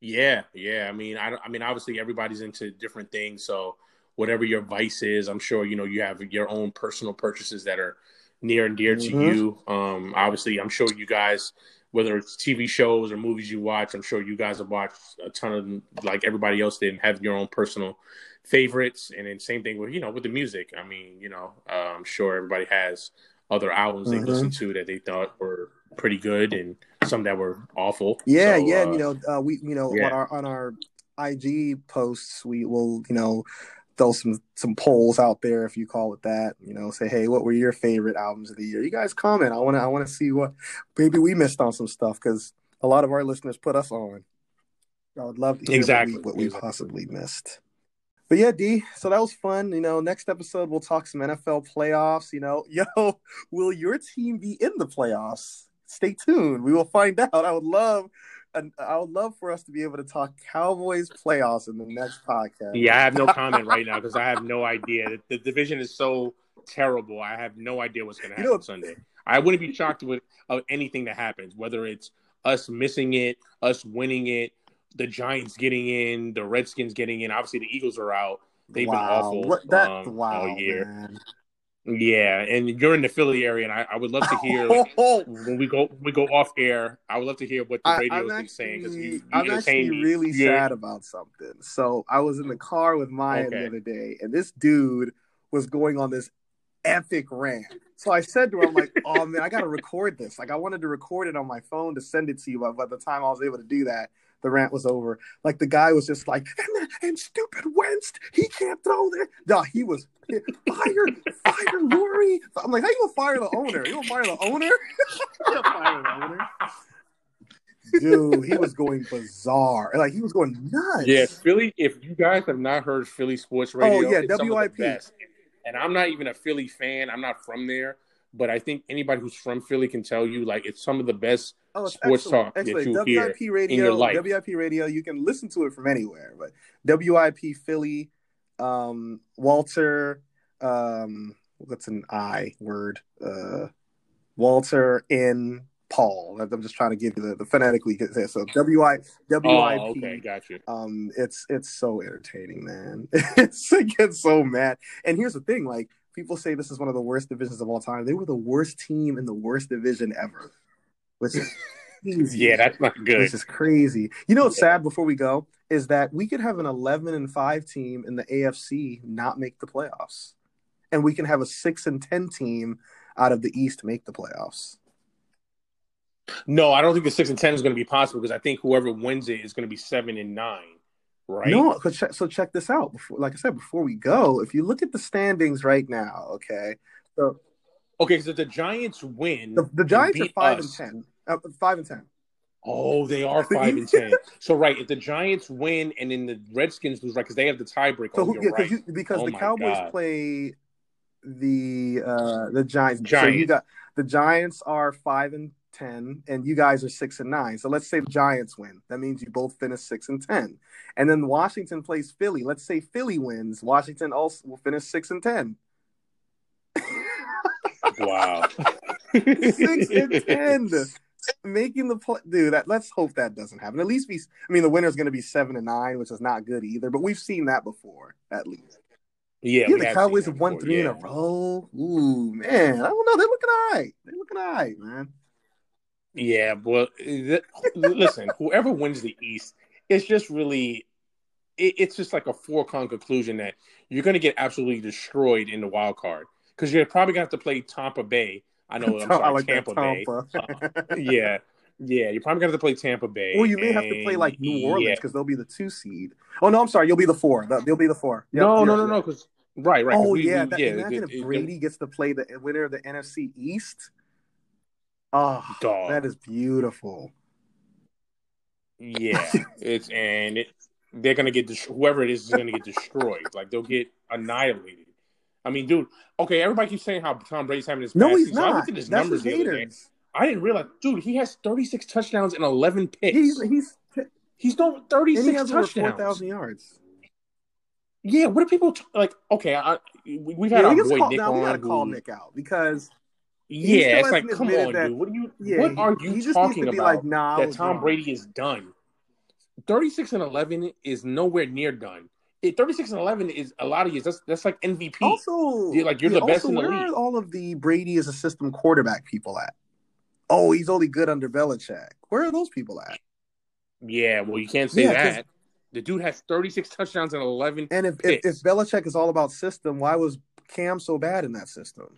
Yeah, yeah. I mean, I, I mean, obviously everybody's into different things. So whatever your vice is, I'm sure you know you have your own personal purchases that are near and dear to Mhm. you. Um, obviously, I'm sure you guys, whether it's TV shows or movies you watch, I'm sure you guys have watched a ton of them, like everybody else did, and have your own personal favorites. And then same thing with you know with the music. I mean, you know, uh, I'm sure everybody has other albums Mhm. they listened to that they thought were pretty good and some that were awful. Yeah, So, yeah. uh, you know, uh, we you know yeah. on our on our IG posts, we will you know throw some some polls out there if you call it that. You know, say hey, what were your favorite albums of the year? You guys comment. I want to I want to see what maybe we missed on some stuff because a lot of our listeners put us on. I would love to hear Exactly, what we, what we exactly. possibly missed. But yeah, D. So that was fun. You know, next episode we'll talk some NFL playoffs. You know, yo, will your team be in the playoffs? Stay tuned. We will find out. I would love, and I would love for us to be able to talk Cowboys playoffs in the next podcast. Yeah, I have no comment right now because I have no idea. The, the division is so terrible. I have no idea what's going to You happen know- Sunday. I wouldn't be shocked with of anything that happens, whether it's us missing it, us winning it, the Giants getting in, the Redskins getting in. Obviously, the Eagles are out. They've wow. been awful What that? um, wow, all year. man. Yeah, and you're in the Philly area, and I, I would love to hear oh. when we go when we go off air. I would love to hear what the radio is saying because you, you I'm actually me. really you're... sad about something. So I was in the car with Maya okay. the other day, and this dude was going on this epic rant. So I said to her, "I'm like, oh man, I got to record this. Like, I wanted to record it on my phone to send it to you, but by the time I was able to do that, the rant was over. Like the guy was just like, and, and stupid Wentz, he can't throw there. No, he was fire, fire Lurie. I'm like, how you gonna fire the owner? You gonna fire the owner? fire the owner. Dude, he was going bizarre. Like he was going nuts. Yeah, Philly. If you guys have not heard Philly sports oh, radio, oh yeah, WIP. And I'm not even a Philly fan. I'm not from there, but I think anybody who's from Philly can tell you like it's some of the best Oh, sports excellent. talk excellent. that you WIP hear radio, in your life. WIP radio, you can listen to it from anywhere. But WIP Philly, um, Walter, um, what's an I word? Uh, Walter in Paul. I'm just trying to give you the, the phonetically so WI WIP. Oh, okay, got you. Um, it's it's so entertaining, man. it's it gets so mad. And here's the thing, like people say this is one of the worst divisions of all time. They were the worst team in the worst division ever which is yeah, that's not good. This is crazy. You know what's sad before we go is that we could have an 11 and 5 team in the AFC not make the playoffs. And we can have a 6 and 10 team out of the East make the playoffs. No, I don't think the 6 and 10 is going to be possible because I think whoever wins it is going to be 7 and 9. Right. No, so check this out. Before, like I said, before we go, if you look at the standings right now, okay, so Okay, so the Giants win. The, the Giants are five us. and ten. Uh, five and ten. Oh, they are five and ten. So right, if the Giants win and then the Redskins lose, right, because they have the tiebreaker. So, oh, yeah, right. you, because oh the Cowboys God. play the uh the Giants. Giants. So you got the Giants are five and ten, and you guys are six and nine. So let's say the Giants win. That means you both finish six and ten. And then Washington plays Philly. Let's say Philly wins. Washington also will finish six and ten. Wow. Six and ten. Making the play, dude. That, let's hope that doesn't happen. At least we. I mean, the winner's going to be seven and nine, which is not good either. But we've seen that before, at least. Yeah, yeah. The Cowboys have won three yeah. in a row. Ooh, man. I don't know. They're looking all right. They're looking all right, man. Yeah, well, listen. whoever wins the East, it's just really it's just like a foregone conclusion that you're going to get absolutely destroyed in the wild card because you're probably gonna have to play Tampa Bay. I know I'm sorry, like Tampa Bay. Uh, yeah, yeah, you're probably gonna have to play Tampa Bay. Well, you may and, have to play like New Orleans because yeah. they'll be the two seed. Oh no, I'm sorry, you'll be the four. They'll be the four. Yep, no, no, no, no, because right, right. Oh we, yeah, we, that, yeah. Imagine it, if Brady it, gets to play the winner of the NFC East. Oh, dog. that is beautiful. Yeah, it's and it, they're gonna get whoever it is is gonna get destroyed. Like they'll get annihilated. I mean, dude. Okay, everybody keeps saying how Tom Brady's having his. No, he's season. not. I looked at his That's numbers the other day. I didn't realize, dude. He has 36 touchdowns and 11 picks. He's he's he's done 36 and he has touchdowns, 4,000 yards. Yeah, what are people t- like? Okay, I, we've had yeah, our boy call, Nick now, on. We gotta call Nick out because yeah, it's like, come on, that, dude. What are you? Yeah, what are you talking about? Like, nah, that Tom wrong. Brady is done. 36 and 11 is nowhere near done. 36 and 11 is a lot of years. That's that's like MVP. Also, you're like you're yeah, the best also, in the where league. Are all of the Brady as a system quarterback people at? Oh, he's only good under Belichick. Where are those people at? Yeah, well, you can't say yeah, that. The dude has 36 touchdowns and 11. And if, if, if Belichick is all about system, why was Cam so bad in that system?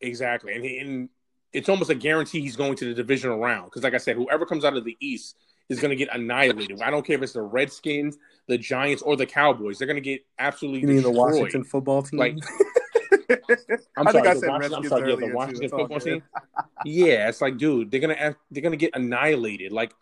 Exactly, and, he, and it's almost a guarantee he's going to the divisional round because, like I said, whoever comes out of the East is going to get annihilated. I don't care if it's the Redskins, the Giants, or the Cowboys. They're going to get absolutely. You mean destroyed. the Washington football team? Like, I'm I sorry, the Washington, I'm sorry, yeah, the Washington too, football team. yeah, it's like, dude, they're gonna they're gonna get annihilated. Like,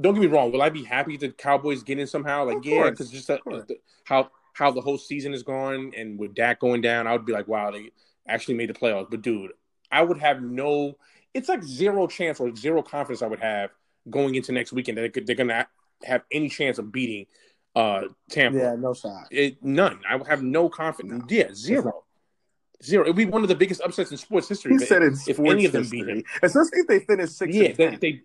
don't get me wrong. Will I be happy if the Cowboys get in somehow? Like, yeah, because just uh, a, the, how how the whole season is going, and with Dak going down, I would be like, wow, they actually made the playoffs. But dude, I would have no. It's like zero chance or zero confidence I would have going into next weekend that they're going to have any chance of beating uh, Tampa. Yeah, no shot. It, none. I have no confidence. No. Yeah, zero. Zero. It'd be one of the biggest upsets in sports history. He said in if any of them history. beat him, especially if they finish six. Yeah, they, they,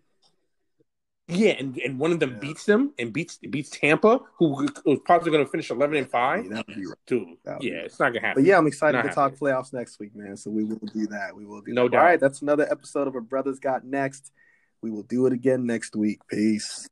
Yeah, and, and one of them Yeah. beats them and beats beats Tampa, who was probably going to finish eleven and five. That would be right. Dude, That would be yeah, it's not gonna happen. But yeah, I'm excited Not to talk playoffs next week, man. So we will do that. We will do No that. doubt. All right, that's another episode of A Brothers Got Next. We will do it again next week. Peace.